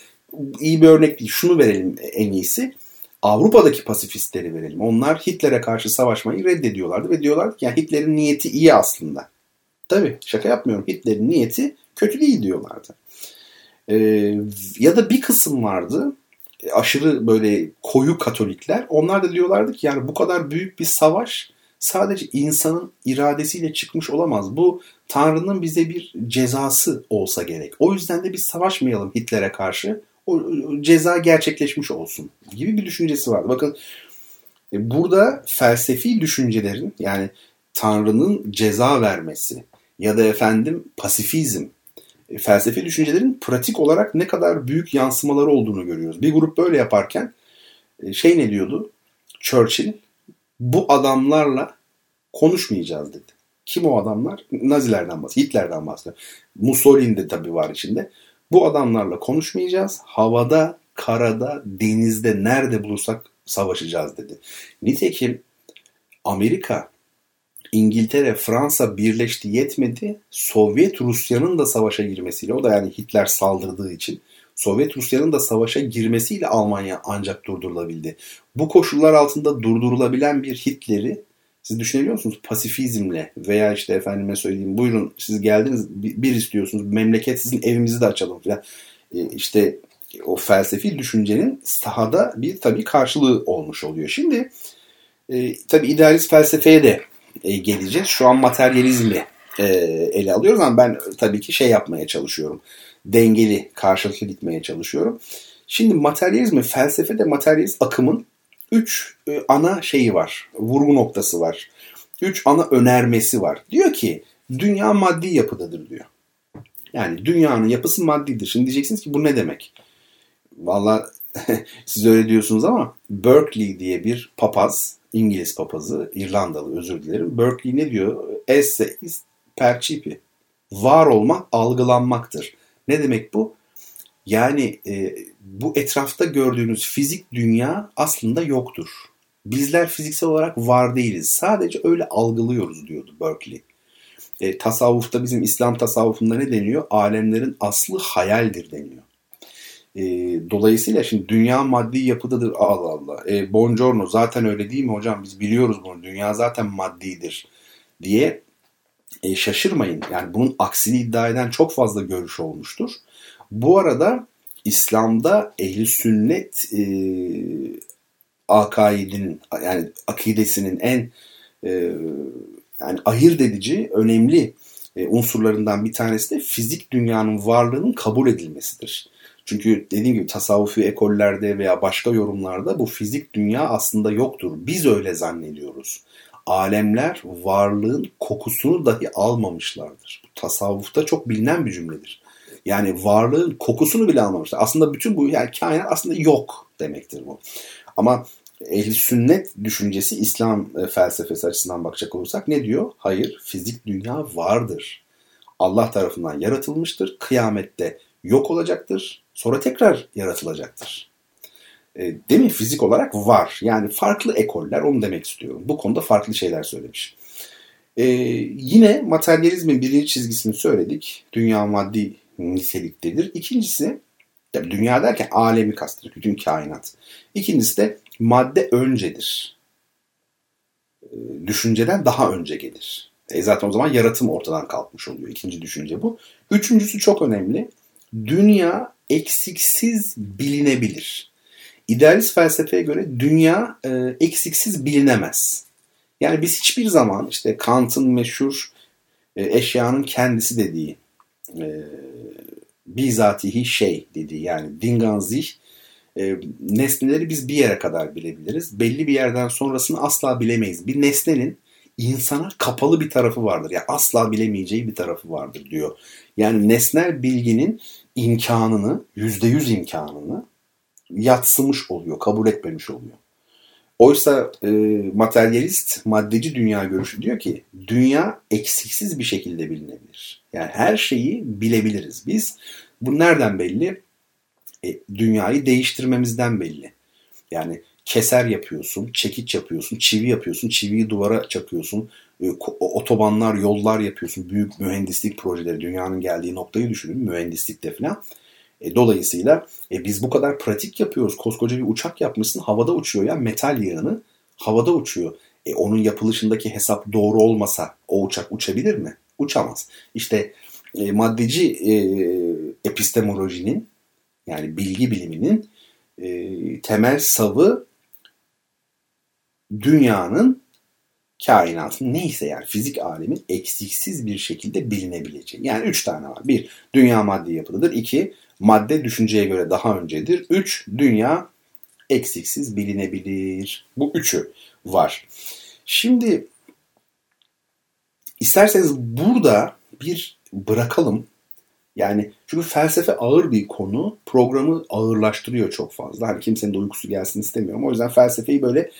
iyi bir örnek değil. Şunu verelim en iyisi. Avrupa'daki pasifistleri verelim. Onlar Hitler'e karşı savaşmayı reddediyorlardı ve diyorlardı ki yani Hitler'in niyeti iyi aslında. Tabii şaka yapmıyorum. Hitler'in niyeti kötü değil diyorlardı. Ee, ya da bir kısım vardı aşırı böyle koyu Katolikler. Onlar da diyorlardı ki yani bu kadar büyük bir savaş sadece insanın iradesiyle çıkmış olamaz. Bu Tanrı'nın bize bir cezası olsa gerek. O yüzden de biz savaşmayalım Hitler'e karşı. O ceza gerçekleşmiş olsun gibi bir düşüncesi vardı. Bakın e, burada felsefi düşüncelerin yani Tanrı'nın ceza vermesi ya da efendim pasifizm e, felsefi düşüncelerin pratik olarak ne kadar büyük yansımaları olduğunu görüyoruz. Bir grup böyle yaparken e, şey ne diyordu? Churchill bu adamlarla konuşmayacağız dedi. Kim o adamlar? Nazilerden bahsediyor. Hitler'den bahsediyor. Mussolini de tabii var içinde. Bu adamlarla konuşmayacağız. Havada, karada, denizde nerede bulursak savaşacağız dedi. Nitekim Amerika, İngiltere, Fransa birleşti yetmedi. Sovyet Rusya'nın da savaşa girmesiyle o da yani Hitler saldırdığı için Sovyet Rusya'nın da savaşa girmesiyle Almanya ancak durdurulabildi. Bu koşullar altında durdurulabilen bir Hitler'i siz düşünebiliyor musunuz? Pasifizmle veya işte efendime söyleyeyim buyurun siz geldiniz bir istiyorsunuz memleket sizin evimizi de açalım falan. E, işte o felsefi düşüncenin sahada bir tabii karşılığı olmuş oluyor. Şimdi e, tabii idealist felsefeye de e, geleceğiz. Şu an materyalizmi e, ele alıyoruz ama ben tabii ki şey yapmaya çalışıyorum. Dengeli, karşılıklı gitmeye çalışıyorum. Şimdi materyalizmi, felsefede materyalist akımın üç e, ana şeyi var. Vurgu noktası var. üç ana önermesi var. Diyor ki dünya maddi yapıdadır diyor. Yani dünyanın yapısı maddidir. Şimdi diyeceksiniz ki bu ne demek? Valla siz öyle diyorsunuz ama Berkeley diye bir papaz, İngiliz papazı, İrlandalı özür dilerim. Berkeley ne diyor? Esse is percipi. Var olmak algılanmaktır. Ne demek bu? Yani e, bu etrafta gördüğünüz fizik dünya aslında yoktur. Bizler fiziksel olarak var değiliz. Sadece öyle algılıyoruz diyordu Berkeley. E, tasavvufta bizim İslam tasavvufunda ne deniyor? Alemlerin aslı hayaldir deniyor. E, dolayısıyla şimdi dünya maddi yapıdadır. Allah Allah. E, Buongiorno zaten öyle değil mi hocam? Biz biliyoruz bunu. Dünya zaten maddidir diye e, şaşırmayın. Yani bunun aksini iddia eden çok fazla görüş olmuştur. Bu arada İslam'da ehli sünnet e, akaidinin yani akidesinin en e, yani ayırt edici önemli e, unsurlarından bir tanesi de fizik dünyanın varlığının kabul edilmesidir. Çünkü dediğim gibi tasavvufi ekollerde veya başka yorumlarda bu fizik dünya aslında yoktur. Biz öyle zannediyoruz. Alemler varlığın kokusunu dahi almamışlardır. Bu tasavvufta çok bilinen bir cümledir. Yani varlığın kokusunu bile almamışlar. Aslında bütün bu yani kainat aslında yok demektir bu. Ama ehli sünnet düşüncesi İslam e, felsefesi açısından bakacak olursak ne diyor? Hayır, fizik dünya vardır. Allah tarafından yaratılmıştır. Kıyamette yok olacaktır. Sonra tekrar yaratılacaktır. E, demin fizik olarak var. Yani farklı ekoller onu demek istiyorum. Bu konuda farklı şeyler söylemiş. E, yine materyalizmin birinci çizgisini söyledik. Dünya maddi niteliktedir. İkincisi yani dünya derken alemi kastediyor. Bütün kainat. İkincisi de madde öncedir. Ee, düşünceden daha önce gelir. E zaten o zaman yaratım ortadan kalkmış oluyor. İkinci düşünce bu. Üçüncüsü çok önemli. Dünya eksiksiz bilinebilir. İdealist felsefeye göre dünya e, eksiksiz bilinemez. Yani biz hiçbir zaman işte Kant'ın meşhur e, eşyanın kendisi dediği e, bizatihi şey dediği yani dinganzih e, nesneleri biz bir yere kadar bilebiliriz. Belli bir yerden sonrasını asla bilemeyiz. Bir nesnenin insana kapalı bir tarafı vardır. Yani asla bilemeyeceği bir tarafı vardır diyor. Yani nesnel bilginin imkanını, yüzde yüz imkanını yatsımış oluyor, kabul etmemiş oluyor. Oysa e, materyalist, maddeci dünya görüşü diyor ki dünya eksiksiz bir şekilde bilinebilir. Yani her şeyi bilebiliriz biz. Bu nereden belli? E, dünyayı değiştirmemizden belli. Yani keser yapıyorsun, çekiç yapıyorsun, çivi yapıyorsun, çiviyi duvara çakıyorsun, e, otobanlar, yollar yapıyorsun, büyük mühendislik projeleri, dünyanın geldiği noktayı düşünün, mühendislikte falan. E, dolayısıyla e, biz bu kadar pratik yapıyoruz. Koskoca bir uçak yapmışsın havada uçuyor ya metal yığını havada uçuyor. E, onun yapılışındaki hesap doğru olmasa o uçak uçabilir mi? Uçamaz. İşte e, maddeci e, epistemolojinin yani bilgi biliminin e, temel savı dünyanın kainatın neyse yani fizik alemin eksiksiz bir şekilde bilinebileceği. Yani üç tane var. Bir, dünya maddi yapıdadır. İki, madde düşünceye göre daha öncedir. Üç, dünya eksiksiz bilinebilir. Bu üçü var. Şimdi isterseniz burada bir bırakalım. Yani çünkü felsefe ağır bir konu. Programı ağırlaştırıyor çok fazla. Hani kimsenin de uykusu gelsin istemiyorum. O yüzden felsefeyi böyle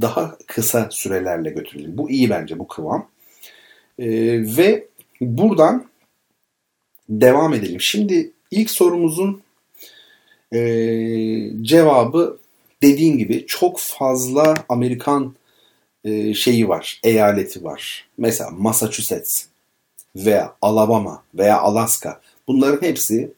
daha kısa sürelerle götürelim. Bu iyi bence bu kıvam. Ee, ve buradan devam edelim. Şimdi ilk sorumuzun e, cevabı dediğin gibi çok fazla Amerikan e, şeyi var, eyaleti var. Mesela Massachusetts veya Alabama veya Alaska. Bunların hepsi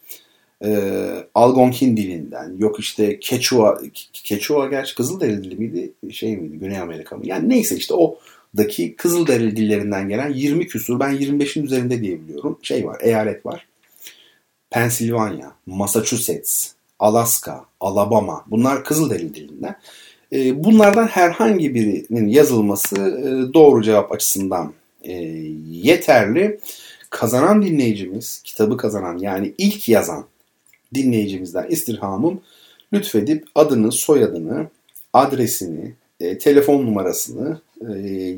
e, Algonkin dilinden, yok işte Quechua, Quechua gerçi Kızılderili dili miydi, şey miydi, Güney Amerika mı? Yani neyse işte o daki Kızılderili dillerinden gelen 20 küsur, ben 25'in üzerinde diyebiliyorum. Şey var, eyalet var. Pennsylvania, Massachusetts, Alaska, Alabama bunlar Kızılderili dilinden. E, bunlardan herhangi birinin yazılması e, doğru cevap açısından e, yeterli. Kazanan dinleyicimiz, kitabı kazanan yani ilk yazan dinleyicimizden istirhamım lütfedip adını, soyadını, adresini, telefon numarasını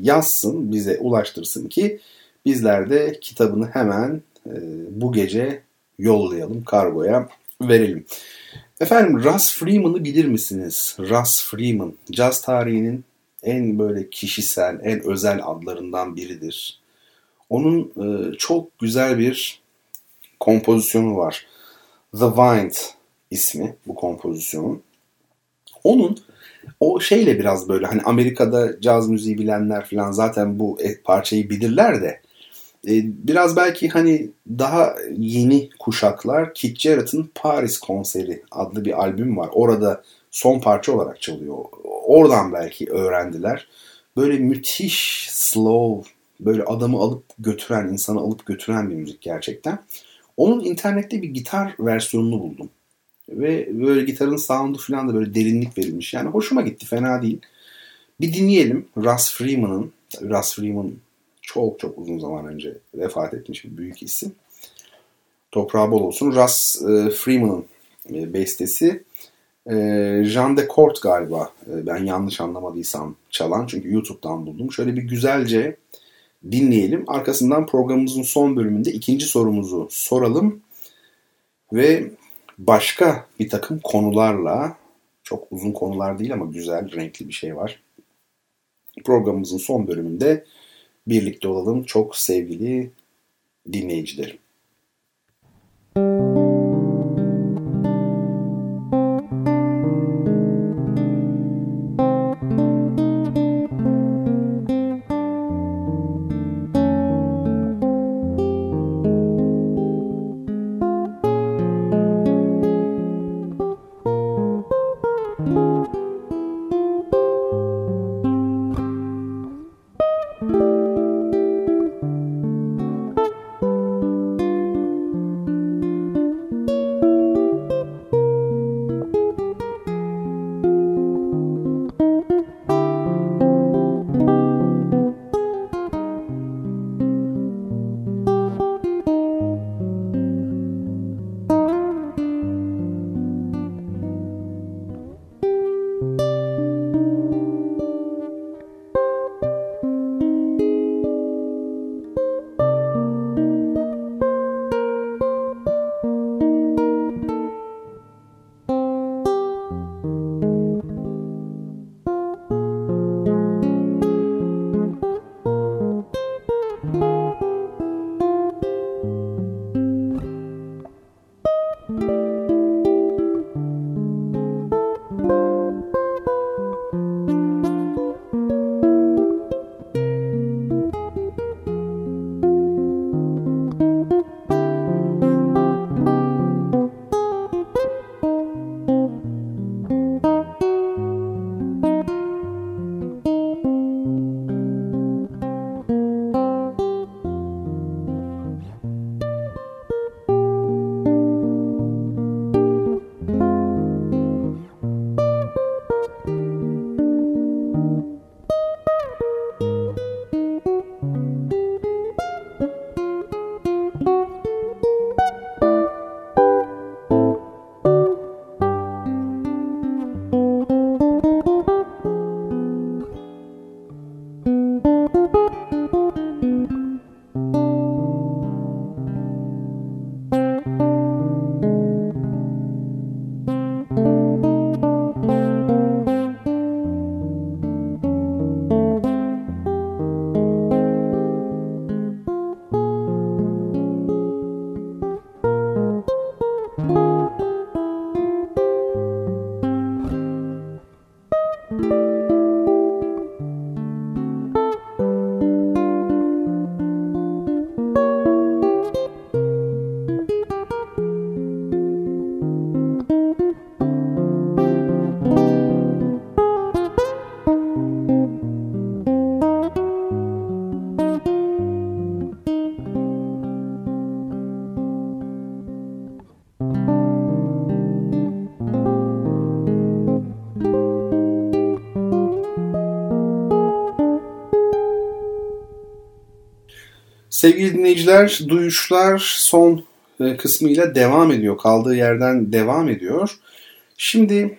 yazsın, bize ulaştırsın ki bizler de kitabını hemen bu gece yollayalım, kargoya verelim. Efendim Russ Freeman'ı bilir misiniz? Russ Freeman, caz tarihinin en böyle kişisel, en özel adlarından biridir. Onun e, çok güzel bir kompozisyonu var. The Wind ismi bu kompozisyonun. Onun o şeyle biraz böyle hani Amerika'da caz müziği bilenler falan zaten bu parçayı bilirler de biraz belki hani daha yeni kuşaklar Kit Jarrett'ın Paris konseri adlı bir albüm var. Orada son parça olarak çalıyor. Oradan belki öğrendiler. Böyle müthiş slow, böyle adamı alıp götüren, insanı alıp götüren bir müzik gerçekten. Onun internette bir gitar versiyonunu buldum. Ve böyle gitarın sound'u falan da böyle derinlik verilmiş. Yani hoşuma gitti, fena değil. Bir dinleyelim Russ Freeman'ın, Russ Freeman çok çok uzun zaman önce vefat etmiş bir büyük isim. Toprağı bol olsun. Russ e, Freeman'ın e, bestesi. E, Jean de Cort galiba e, ben yanlış anlamadıysam çalan çünkü YouTube'dan buldum. Şöyle bir güzelce dinleyelim. Arkasından programımızın son bölümünde ikinci sorumuzu soralım. Ve başka bir takım konularla çok uzun konular değil ama güzel, renkli bir şey var. Programımızın son bölümünde birlikte olalım çok sevgili dinleyicilerim. Dinleyiciler, duyuşlar son e, kısmıyla devam ediyor. Kaldığı yerden devam ediyor. Şimdi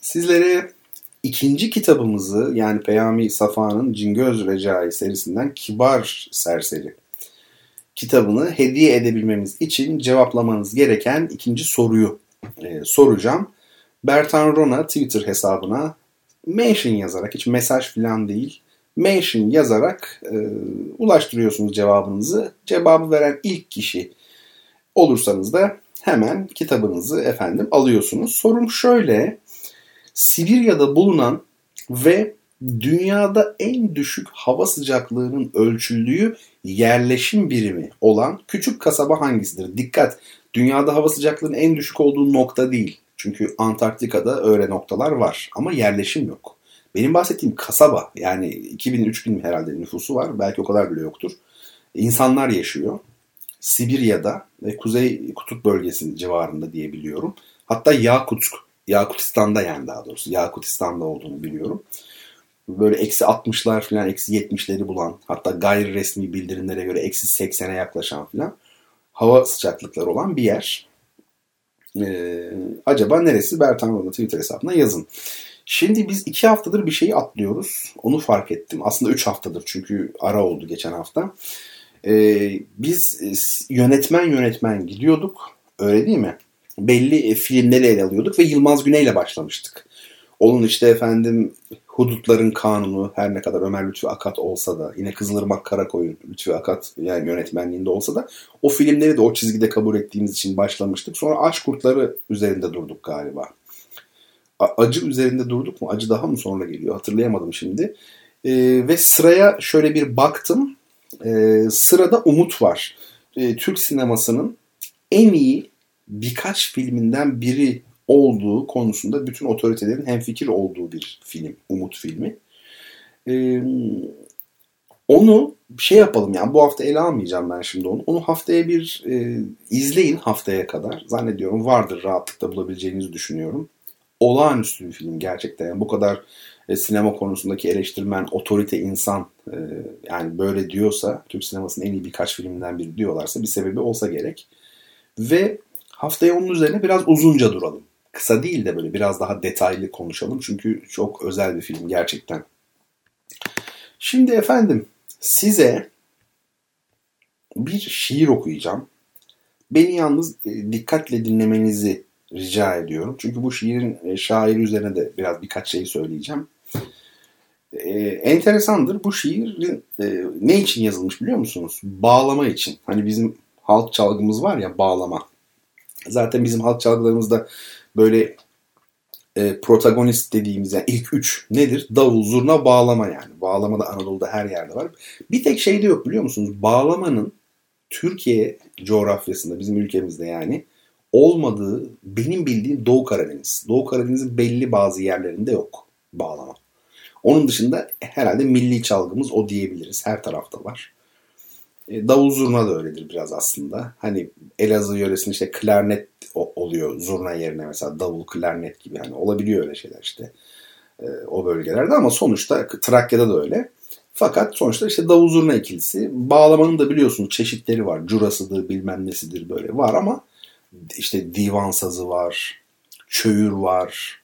sizlere ikinci kitabımızı yani Peyami Safa'nın Cingöz Recai serisinden Kibar Serseri kitabını hediye edebilmemiz için cevaplamanız gereken ikinci soruyu e, soracağım. Bertan Rona Twitter hesabına mention yazarak hiç mesaj falan değil mention yazarak e, ulaştırıyorsunuz cevabınızı. Cevabı veren ilk kişi olursanız da hemen kitabınızı efendim alıyorsunuz. Sorum şöyle. Sibirya'da bulunan ve dünyada en düşük hava sıcaklığının ölçüldüğü yerleşim birimi olan küçük kasaba hangisidir? Dikkat! Dünyada hava sıcaklığının en düşük olduğu nokta değil. Çünkü Antarktika'da öyle noktalar var ama yerleşim yok. Benim bahsettiğim kasaba yani 2000-3000 herhalde nüfusu var. Belki o kadar bile yoktur. İnsanlar yaşıyor. Sibirya'da ve Kuzey Kutup bölgesinin civarında diye biliyorum. Hatta Yakutsk, Yakutistan'da yani daha doğrusu Yakutistan'da olduğunu biliyorum. Böyle eksi 60'lar falan eksi 70'leri bulan hatta gayri resmi bildirimlere göre eksi 80'e yaklaşan falan hava sıcaklıkları olan bir yer. Ee, acaba neresi? Bertan Rola Twitter hesabına yazın. Şimdi biz iki haftadır bir şeyi atlıyoruz. Onu fark ettim. Aslında üç haftadır çünkü ara oldu geçen hafta. Ee, biz e, yönetmen yönetmen gidiyorduk. Öyle değil mi? Belli e, filmleri ele alıyorduk ve Yılmaz Güney ile başlamıştık. Onun işte efendim Hudutların Kanunu her ne kadar Ömer Lütfü Akat olsa da yine Kızılırmak Karakoyun Lütfü Akat yani yönetmenliğinde olsa da o filmleri de o çizgide kabul ettiğimiz için başlamıştık. Sonra Aşk Kurtları üzerinde durduk galiba acı üzerinde durduk mu? Acı daha mı sonra geliyor? Hatırlayamadım şimdi. E, ve sıraya şöyle bir baktım. E, sırada Umut var. E, Türk sinemasının en iyi birkaç filminden biri olduğu konusunda bütün otoritelerin hemfikir olduğu bir film. Umut filmi. E, onu şey yapalım yani bu hafta ele almayacağım ben şimdi onu. Onu haftaya bir e, izleyin haftaya kadar. Zannediyorum vardır rahatlıkla bulabileceğinizi düşünüyorum olağanüstü bir film gerçekten. Yani bu kadar e, sinema konusundaki eleştirmen, otorite insan e, yani böyle diyorsa Türk sinemasının en iyi birkaç filminden biri diyorlarsa bir sebebi olsa gerek. Ve haftaya onun üzerine biraz uzunca duralım. Kısa değil de böyle biraz daha detaylı konuşalım. Çünkü çok özel bir film gerçekten. Şimdi efendim size bir şiir okuyacağım. Beni yalnız e, dikkatle dinlemenizi rica ediyorum. Çünkü bu şiirin e, şairi üzerine de biraz birkaç şey söyleyeceğim. E, enteresandır. Bu şiirin e, ne için yazılmış biliyor musunuz? Bağlama için. Hani bizim halk çalgımız var ya bağlama. Zaten bizim halk çalgılarımızda böyle e, protagonist dediğimiz yani ilk üç nedir? Davul, zurna, bağlama yani. Bağlama da Anadolu'da her yerde var. Bir tek şey de yok biliyor musunuz? Bağlamanın Türkiye coğrafyasında, bizim ülkemizde yani olmadığı benim bildiğim Doğu Karadeniz. Doğu Karadeniz'in belli bazı yerlerinde yok bağlama. Onun dışında herhalde milli çalgımız o diyebiliriz. Her tarafta var. E, davul zurna da öyledir biraz aslında. Hani Elazığ yöresinde işte klarnet oluyor zurna yerine mesela davul klarnet gibi. Hani olabiliyor öyle şeyler işte e, o bölgelerde ama sonuçta Trakya'da da öyle. Fakat sonuçta işte davul zurna ikilisi. Bağlamanın da biliyorsunuz çeşitleri var. Curasıdır bilmem nesidir böyle var ama işte divan sazı var, çöğür var,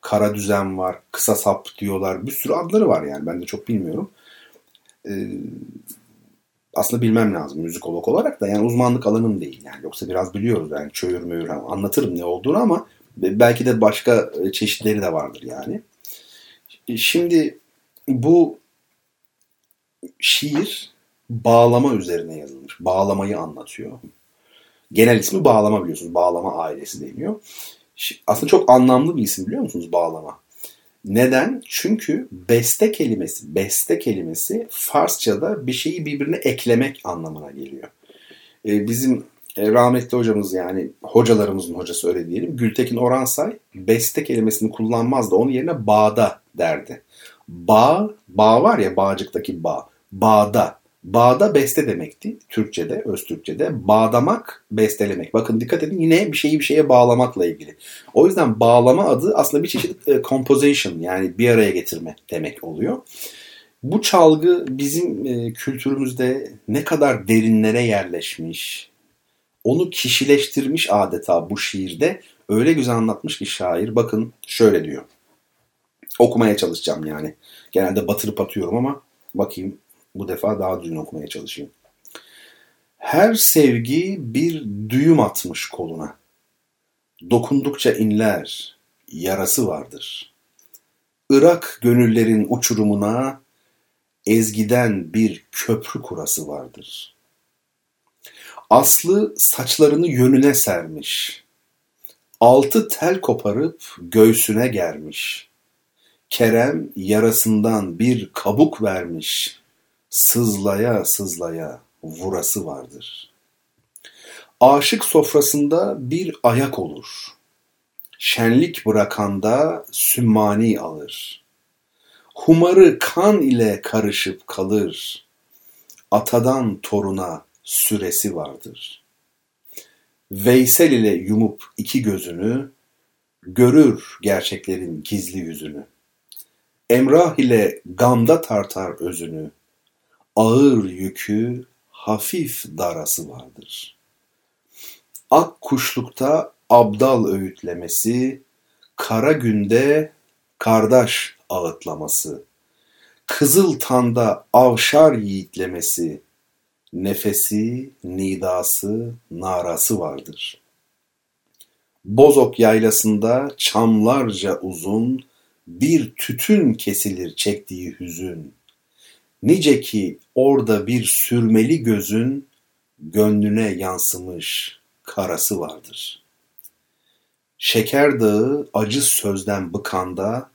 kara düzen var, kısa sap diyorlar. Bir sürü adları var yani ben de çok bilmiyorum. Ee, aslında bilmem lazım müzikolog olarak da yani uzmanlık alanım değil yani yoksa biraz biliyoruz yani çöğür müğür anlatırım ne olduğunu ama belki de başka çeşitleri de vardır yani. Şimdi bu şiir bağlama üzerine yazılmış. Bağlamayı anlatıyor. Genel ismi bağlama biliyorsunuz. Bağlama ailesi deniyor. Aslında çok anlamlı bir isim biliyor musunuz bağlama? Neden? Çünkü beste kelimesi, beste kelimesi Farsçada bir şeyi birbirine eklemek anlamına geliyor. Ee, bizim e, rahmetli hocamız yani hocalarımızın hocası öyle diyelim. Gültekin Oransay beste kelimesini kullanmaz da onun yerine bağda derdi. Bağ, bağ var ya bağcıktaki bağ. Bağda Bağda beste demekti Türkçe'de, öz Türkçe'de. Bağdamak, bestelemek. Bakın dikkat edin yine bir şeyi bir şeye bağlamakla ilgili. O yüzden bağlama adı aslında bir çeşit e, composition yani bir araya getirme demek oluyor. Bu çalgı bizim e, kültürümüzde ne kadar derinlere yerleşmiş, onu kişileştirmiş adeta bu şiirde. Öyle güzel anlatmış ki şair. Bakın şöyle diyor. Okumaya çalışacağım yani. Genelde batırıp atıyorum ama bakayım bu defa daha düzgün okumaya çalışayım. Her sevgi bir düğüm atmış koluna. Dokundukça inler, yarası vardır. Irak gönüllerin uçurumuna ezgiden bir köprü kurası vardır. Aslı saçlarını yönüne sermiş. Altı tel koparıp göğsüne germiş. Kerem yarasından bir kabuk vermiş. Sızlaya sızlaya vurası vardır. Aşık sofrasında bir ayak olur. Şenlik bırakanda sümmani alır. Humarı kan ile karışıp kalır. Atadan toruna süresi vardır. Veysel ile yumup iki gözünü, görür gerçeklerin gizli yüzünü. Emrah ile gamda tartar özünü, ağır yükü hafif darası vardır. Ak kuşlukta abdal öğütlemesi, kara günde kardeş ağıtlaması, kızıl tanda avşar yiğitlemesi, nefesi, nidası, narası vardır. Bozok yaylasında çamlarca uzun, bir tütün kesilir çektiği hüzün. Nice ki orada bir sürmeli gözün, gönlüne yansımış karası vardır. Şeker dağı acı sözden bıkanda,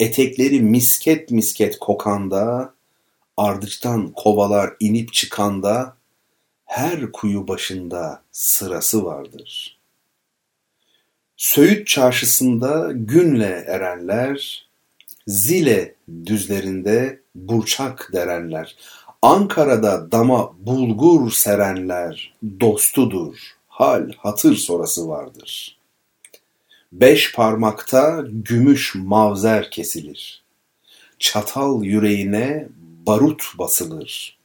etekleri misket misket kokanda, ardıçtan kovalar inip çıkanda, her kuyu başında sırası vardır. Söğüt çarşısında günle erenler, Zile düzlerinde burçak derenler, Ankara'da dama bulgur serenler, dostudur, hal hatır sorası vardır. Beş parmakta gümüş mavzer kesilir. Çatal yüreğine barut basılır.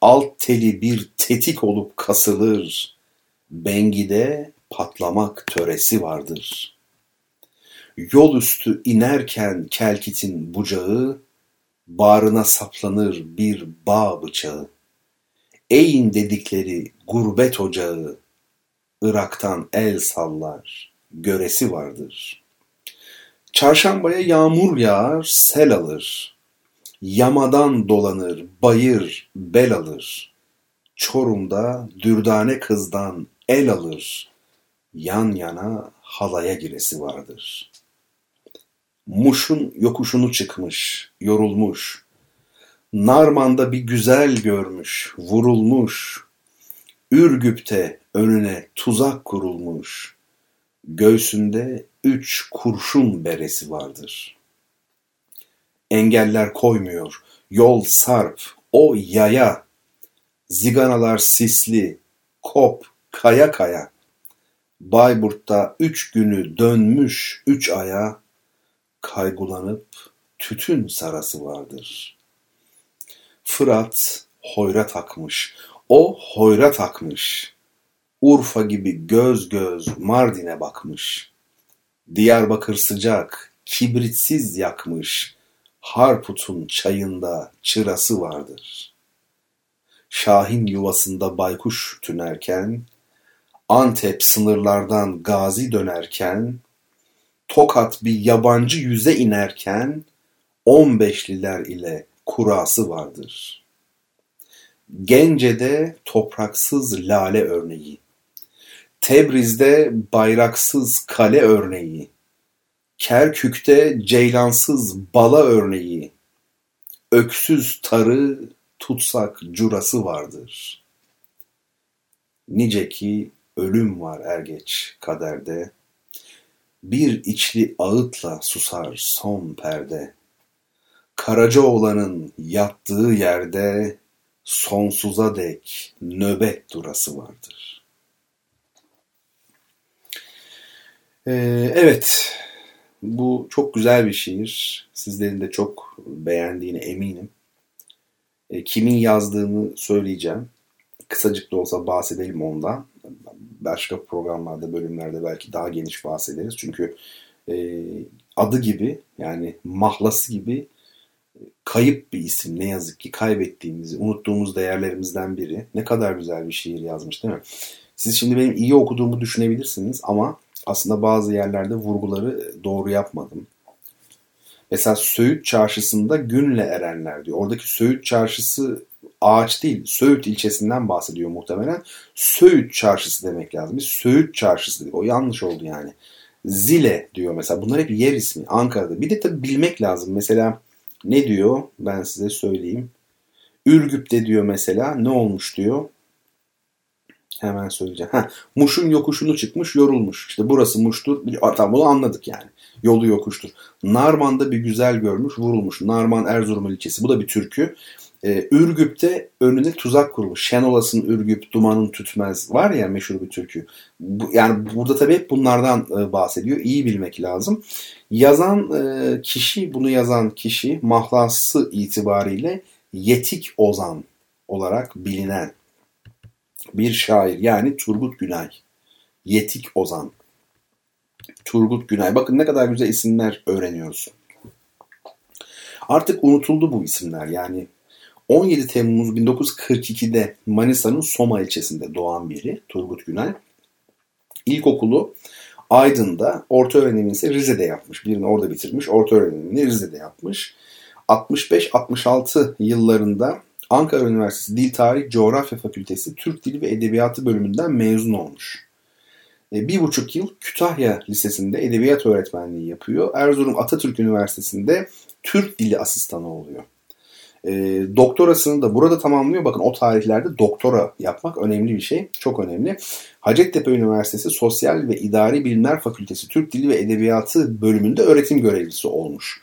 Alt teli bir tetik olup kasılır. Bengide patlamak töresi vardır. Yol üstü inerken kelkitin bucağı, bağrına saplanır bir bağ bıçağı. Eğin dedikleri gurbet ocağı, Irak'tan el sallar, göresi vardır. Çarşambaya yağmur yağar, sel alır. Yamadan dolanır, bayır, bel alır. Çorum'da dürdane kızdan el alır. Yan yana halaya giresi vardır. Muş'un yokuşunu çıkmış, yorulmuş. Narman'da bir güzel görmüş, vurulmuş. Ürgüp'te önüne tuzak kurulmuş. Göğsünde üç kurşun beresi vardır. Engeller koymuyor, yol sarp, o yaya. Ziganalar sisli, kop, kaya kaya. Bayburt'ta üç günü dönmüş üç aya, kaygulanıp tütün sarası vardır. Fırat hoyra takmış, o hoyra takmış. Urfa gibi göz göz Mardin'e bakmış. Diyarbakır sıcak, kibritsiz yakmış. Harput'un çayında çırası vardır. Şahin yuvasında baykuş tünerken, Antep sınırlardan gazi dönerken, Tokat bir yabancı yüze inerken, on beşliler ile kurası vardır. Gence'de topraksız lale örneği, Tebriz'de bayraksız kale örneği, Kerkük'te ceylansız bala örneği, öksüz tarı tutsak curası vardır. Nice ki ölüm var er geç kaderde, bir içli ağıtla susar son perde. Karacaoğlan'ın yattığı yerde sonsuza dek nöbet durası vardır. Ee, evet, bu çok güzel bir şiir. Sizlerin de çok beğendiğine eminim. E, kimin yazdığını söyleyeceğim. Kısacık da olsa bahsedelim ondan. Başka programlarda, bölümlerde belki daha geniş bahsederiz. Çünkü e, adı gibi yani mahlası gibi kayıp bir isim ne yazık ki kaybettiğimizi, unuttuğumuz değerlerimizden biri. Ne kadar güzel bir şiir yazmış değil mi? Siz şimdi benim iyi okuduğumu düşünebilirsiniz ama aslında bazı yerlerde vurguları doğru yapmadım. Mesela Söğüt Çarşısı'nda Günle Erenler diyor. Oradaki Söğüt Çarşısı ağaç değil, Söğüt ilçesinden bahsediyor muhtemelen. Söğüt Çarşısı demek lazım. Biz Söğüt Çarşısı dedik. O yanlış oldu yani. Zile diyor mesela. Bunlar hep yer ismi Ankara'da. Bir de tabii bilmek lazım. Mesela ne diyor? Ben size söyleyeyim. Ürgüp'te diyor mesela ne olmuş diyor. Hemen söyleyeceğim. Ha, Muş'un yokuşunu çıkmış yorulmuş. İşte burası Muş'tur. Tamam bunu anladık yani. Yolu yokuştur. Narman'da bir güzel görmüş vurulmuş. Narman Erzurum ilçesi. Bu da bir türkü. Ee, Ürgüp'te önüne tuzak kurmuş. Şenolas'ın Ürgüp, dumanın tütmez var ya meşhur bir türkü. Bu, yani burada tabii hep bunlardan e, bahsediyor. İyi bilmek lazım. Yazan e, kişi, bunu yazan kişi mahlası itibariyle Yetik Ozan olarak bilinen bir şair. Yani Turgut Günay. Yetik Ozan. Turgut Günay. Bakın ne kadar güzel isimler öğreniyoruz. Artık unutuldu bu isimler. Yani 17 Temmuz 1942'de Manisa'nın Soma ilçesinde doğan biri Turgut Günay. İlkokulu Aydın'da, orta öğrenimini ise Rize'de yapmış. Birini orada bitirmiş, orta öğrenimini Rize'de yapmış. 65-66 yıllarında Ankara Üniversitesi Dil Tarih Coğrafya Fakültesi Türk Dili ve Edebiyatı bölümünden mezun olmuş. E, bir buçuk yıl Kütahya Lisesi'nde edebiyat öğretmenliği yapıyor. Erzurum Atatürk Üniversitesi'nde Türk Dili asistanı oluyor. E, doktorasını da burada tamamlıyor. Bakın o tarihlerde doktora yapmak önemli bir şey. Çok önemli. Hacettepe Üniversitesi Sosyal ve İdari Bilimler Fakültesi Türk Dili ve Edebiyatı bölümünde öğretim görevlisi olmuş.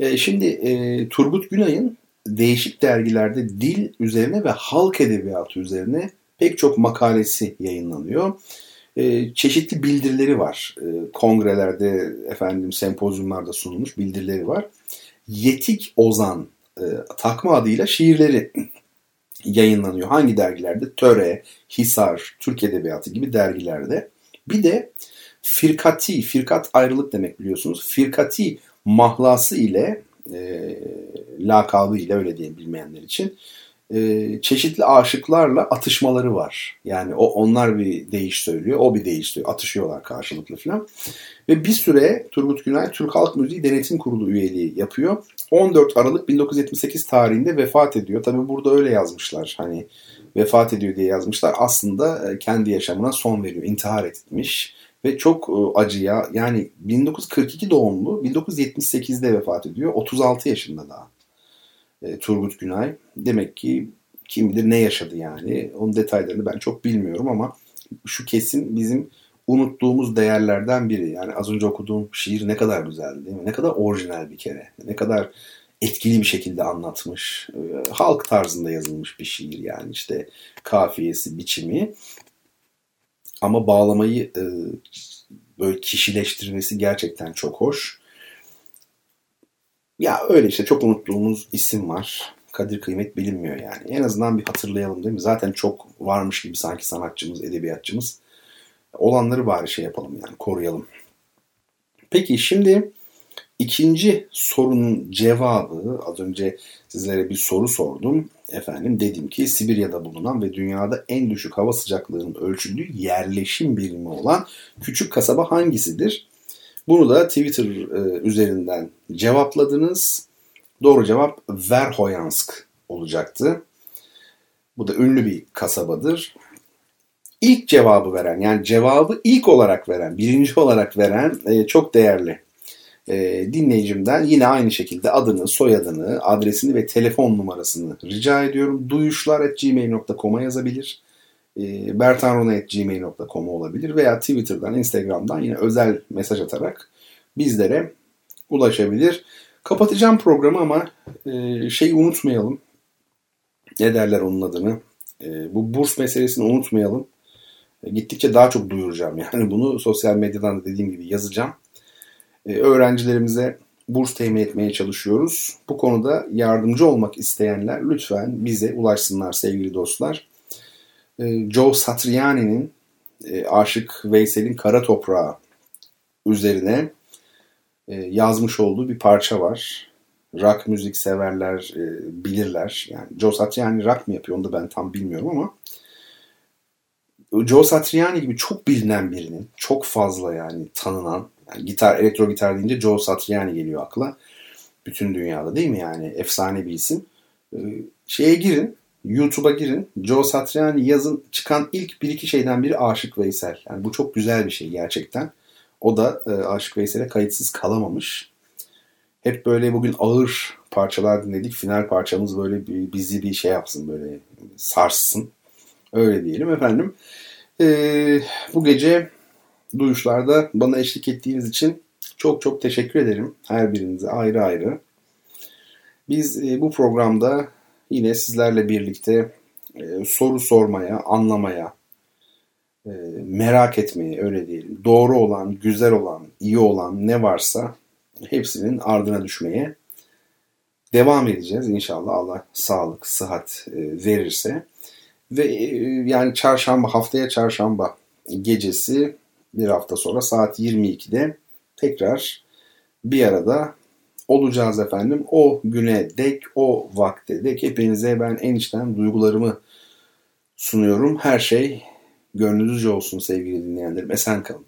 E, şimdi e, Turgut Günay'ın değişik dergilerde dil üzerine ve halk edebiyatı üzerine pek çok makalesi yayınlanıyor. E, çeşitli bildirileri var. E, kongrelerde, efendim sempozyumlarda sunulmuş bildirileri var. Yetik Ozan e, takma adıyla şiirleri yayınlanıyor. Hangi dergilerde? Töre, Hisar, Türk Edebiyatı gibi dergilerde. Bir de firkati, firkat ayrılık demek biliyorsunuz. Firkati mahlası ile e, lakabı ile öyle diye bilmeyenler için e, çeşitli aşıklarla atışmaları var. Yani o onlar bir değiş söylüyor, o bir değiş söylüyor. Atışıyorlar karşılıklı falan. Ve bir süre Turgut Günay Türk Halk Müziği Denetim Kurulu üyeliği yapıyor. 14 Aralık 1978 tarihinde vefat ediyor. Tabi burada öyle yazmışlar. Hani vefat ediyor diye yazmışlar. Aslında e, kendi yaşamına son veriyor. İntihar etmiş. Ve çok e, acıya yani 1942 doğumlu 1978'de vefat ediyor. 36 yaşında daha. E, Turgut Günay. Demek ki kim bilir ne yaşadı yani. Onun detaylarını ben çok bilmiyorum ama şu kesin bizim unuttuğumuz değerlerden biri. Yani az önce okuduğum şiir ne kadar güzeldi değil mi? Ne kadar orijinal bir kere. Ne kadar etkili bir şekilde anlatmış. E, halk tarzında yazılmış bir şiir yani işte kafiyesi, biçimi. Ama bağlamayı e, böyle kişileştirmesi gerçekten çok hoş. Ya öyle işte çok unuttuğumuz isim var. Kadir kıymet bilinmiyor yani. En azından bir hatırlayalım değil mi? Zaten çok varmış gibi sanki sanatçımız, edebiyatçımız. Olanları bari şey yapalım yani koruyalım. Peki şimdi ikinci sorunun cevabı az önce sizlere bir soru sordum. Efendim dedim ki Sibirya'da bulunan ve dünyada en düşük hava sıcaklığının ölçüldüğü yerleşim birimi olan küçük kasaba hangisidir? Bunu da Twitter e, üzerinden cevapladınız. Doğru cevap Verhoyansk olacaktı. Bu da ünlü bir kasabadır. İlk cevabı veren yani cevabı ilk olarak veren, birinci olarak veren e, çok değerli e, dinleyicimden yine aynı şekilde adını, soyadını, adresini ve telefon numarasını rica ediyorum. duyuşlar.gmail.com'a yazabilir. E, bertanrona.gmail.com olabilir veya Twitter'dan, Instagram'dan yine özel mesaj atarak bizlere ulaşabilir. Kapatacağım programı ama e, şeyi unutmayalım. Ne derler onun adını? E, bu burs meselesini unutmayalım. Gittikçe daha çok duyuracağım. Yani bunu sosyal medyadan da dediğim gibi yazacağım. E, öğrencilerimize burs temin etmeye çalışıyoruz. Bu konuda yardımcı olmak isteyenler lütfen bize ulaşsınlar sevgili dostlar. E, Joe Satriani'nin e, Aşık Veysel'in Kara Toprağı üzerine yazmış olduğu bir parça var. Rock müzik severler bilirler. Yani Joe Satriani rock mı yapıyor onu da ben tam bilmiyorum ama Joe Satriani gibi çok bilinen birinin, çok fazla yani tanınan, yani gitar, elektro gitar deyince Joe Satriani geliyor akla. Bütün dünyada değil mi yani? Efsane bir isim. Ee, şeye girin, YouTube'a girin. Joe Satriani yazın çıkan ilk bir iki şeyden biri Aşık Veysel. Yani bu çok güzel bir şey gerçekten. O da e, Aşık Veysel'e kayıtsız kalamamış. Hep böyle bugün ağır parçalar dinledik. Final parçamız böyle bir, bizi bir şey yapsın böyle sarsın. Öyle diyelim efendim. Ee, bu gece duyuşlarda bana eşlik ettiğiniz için çok çok teşekkür ederim her birinize ayrı ayrı. Biz e, bu programda yine sizlerle birlikte e, soru sormaya, anlamaya, e, merak etmeye öyle diyelim. Doğru olan, güzel olan, iyi olan ne varsa hepsinin ardına düşmeye devam edeceğiz. İnşallah Allah sağlık, sıhhat e, verirse. Ve e, yani çarşamba, haftaya çarşamba gecesi bir hafta sonra saat 22'de tekrar bir arada olacağız efendim. O güne dek, o vakte dek hepinize ben en içten duygularımı sunuyorum. Her şey gönlünüzce olsun sevgili dinleyenlerim. Esen kalın.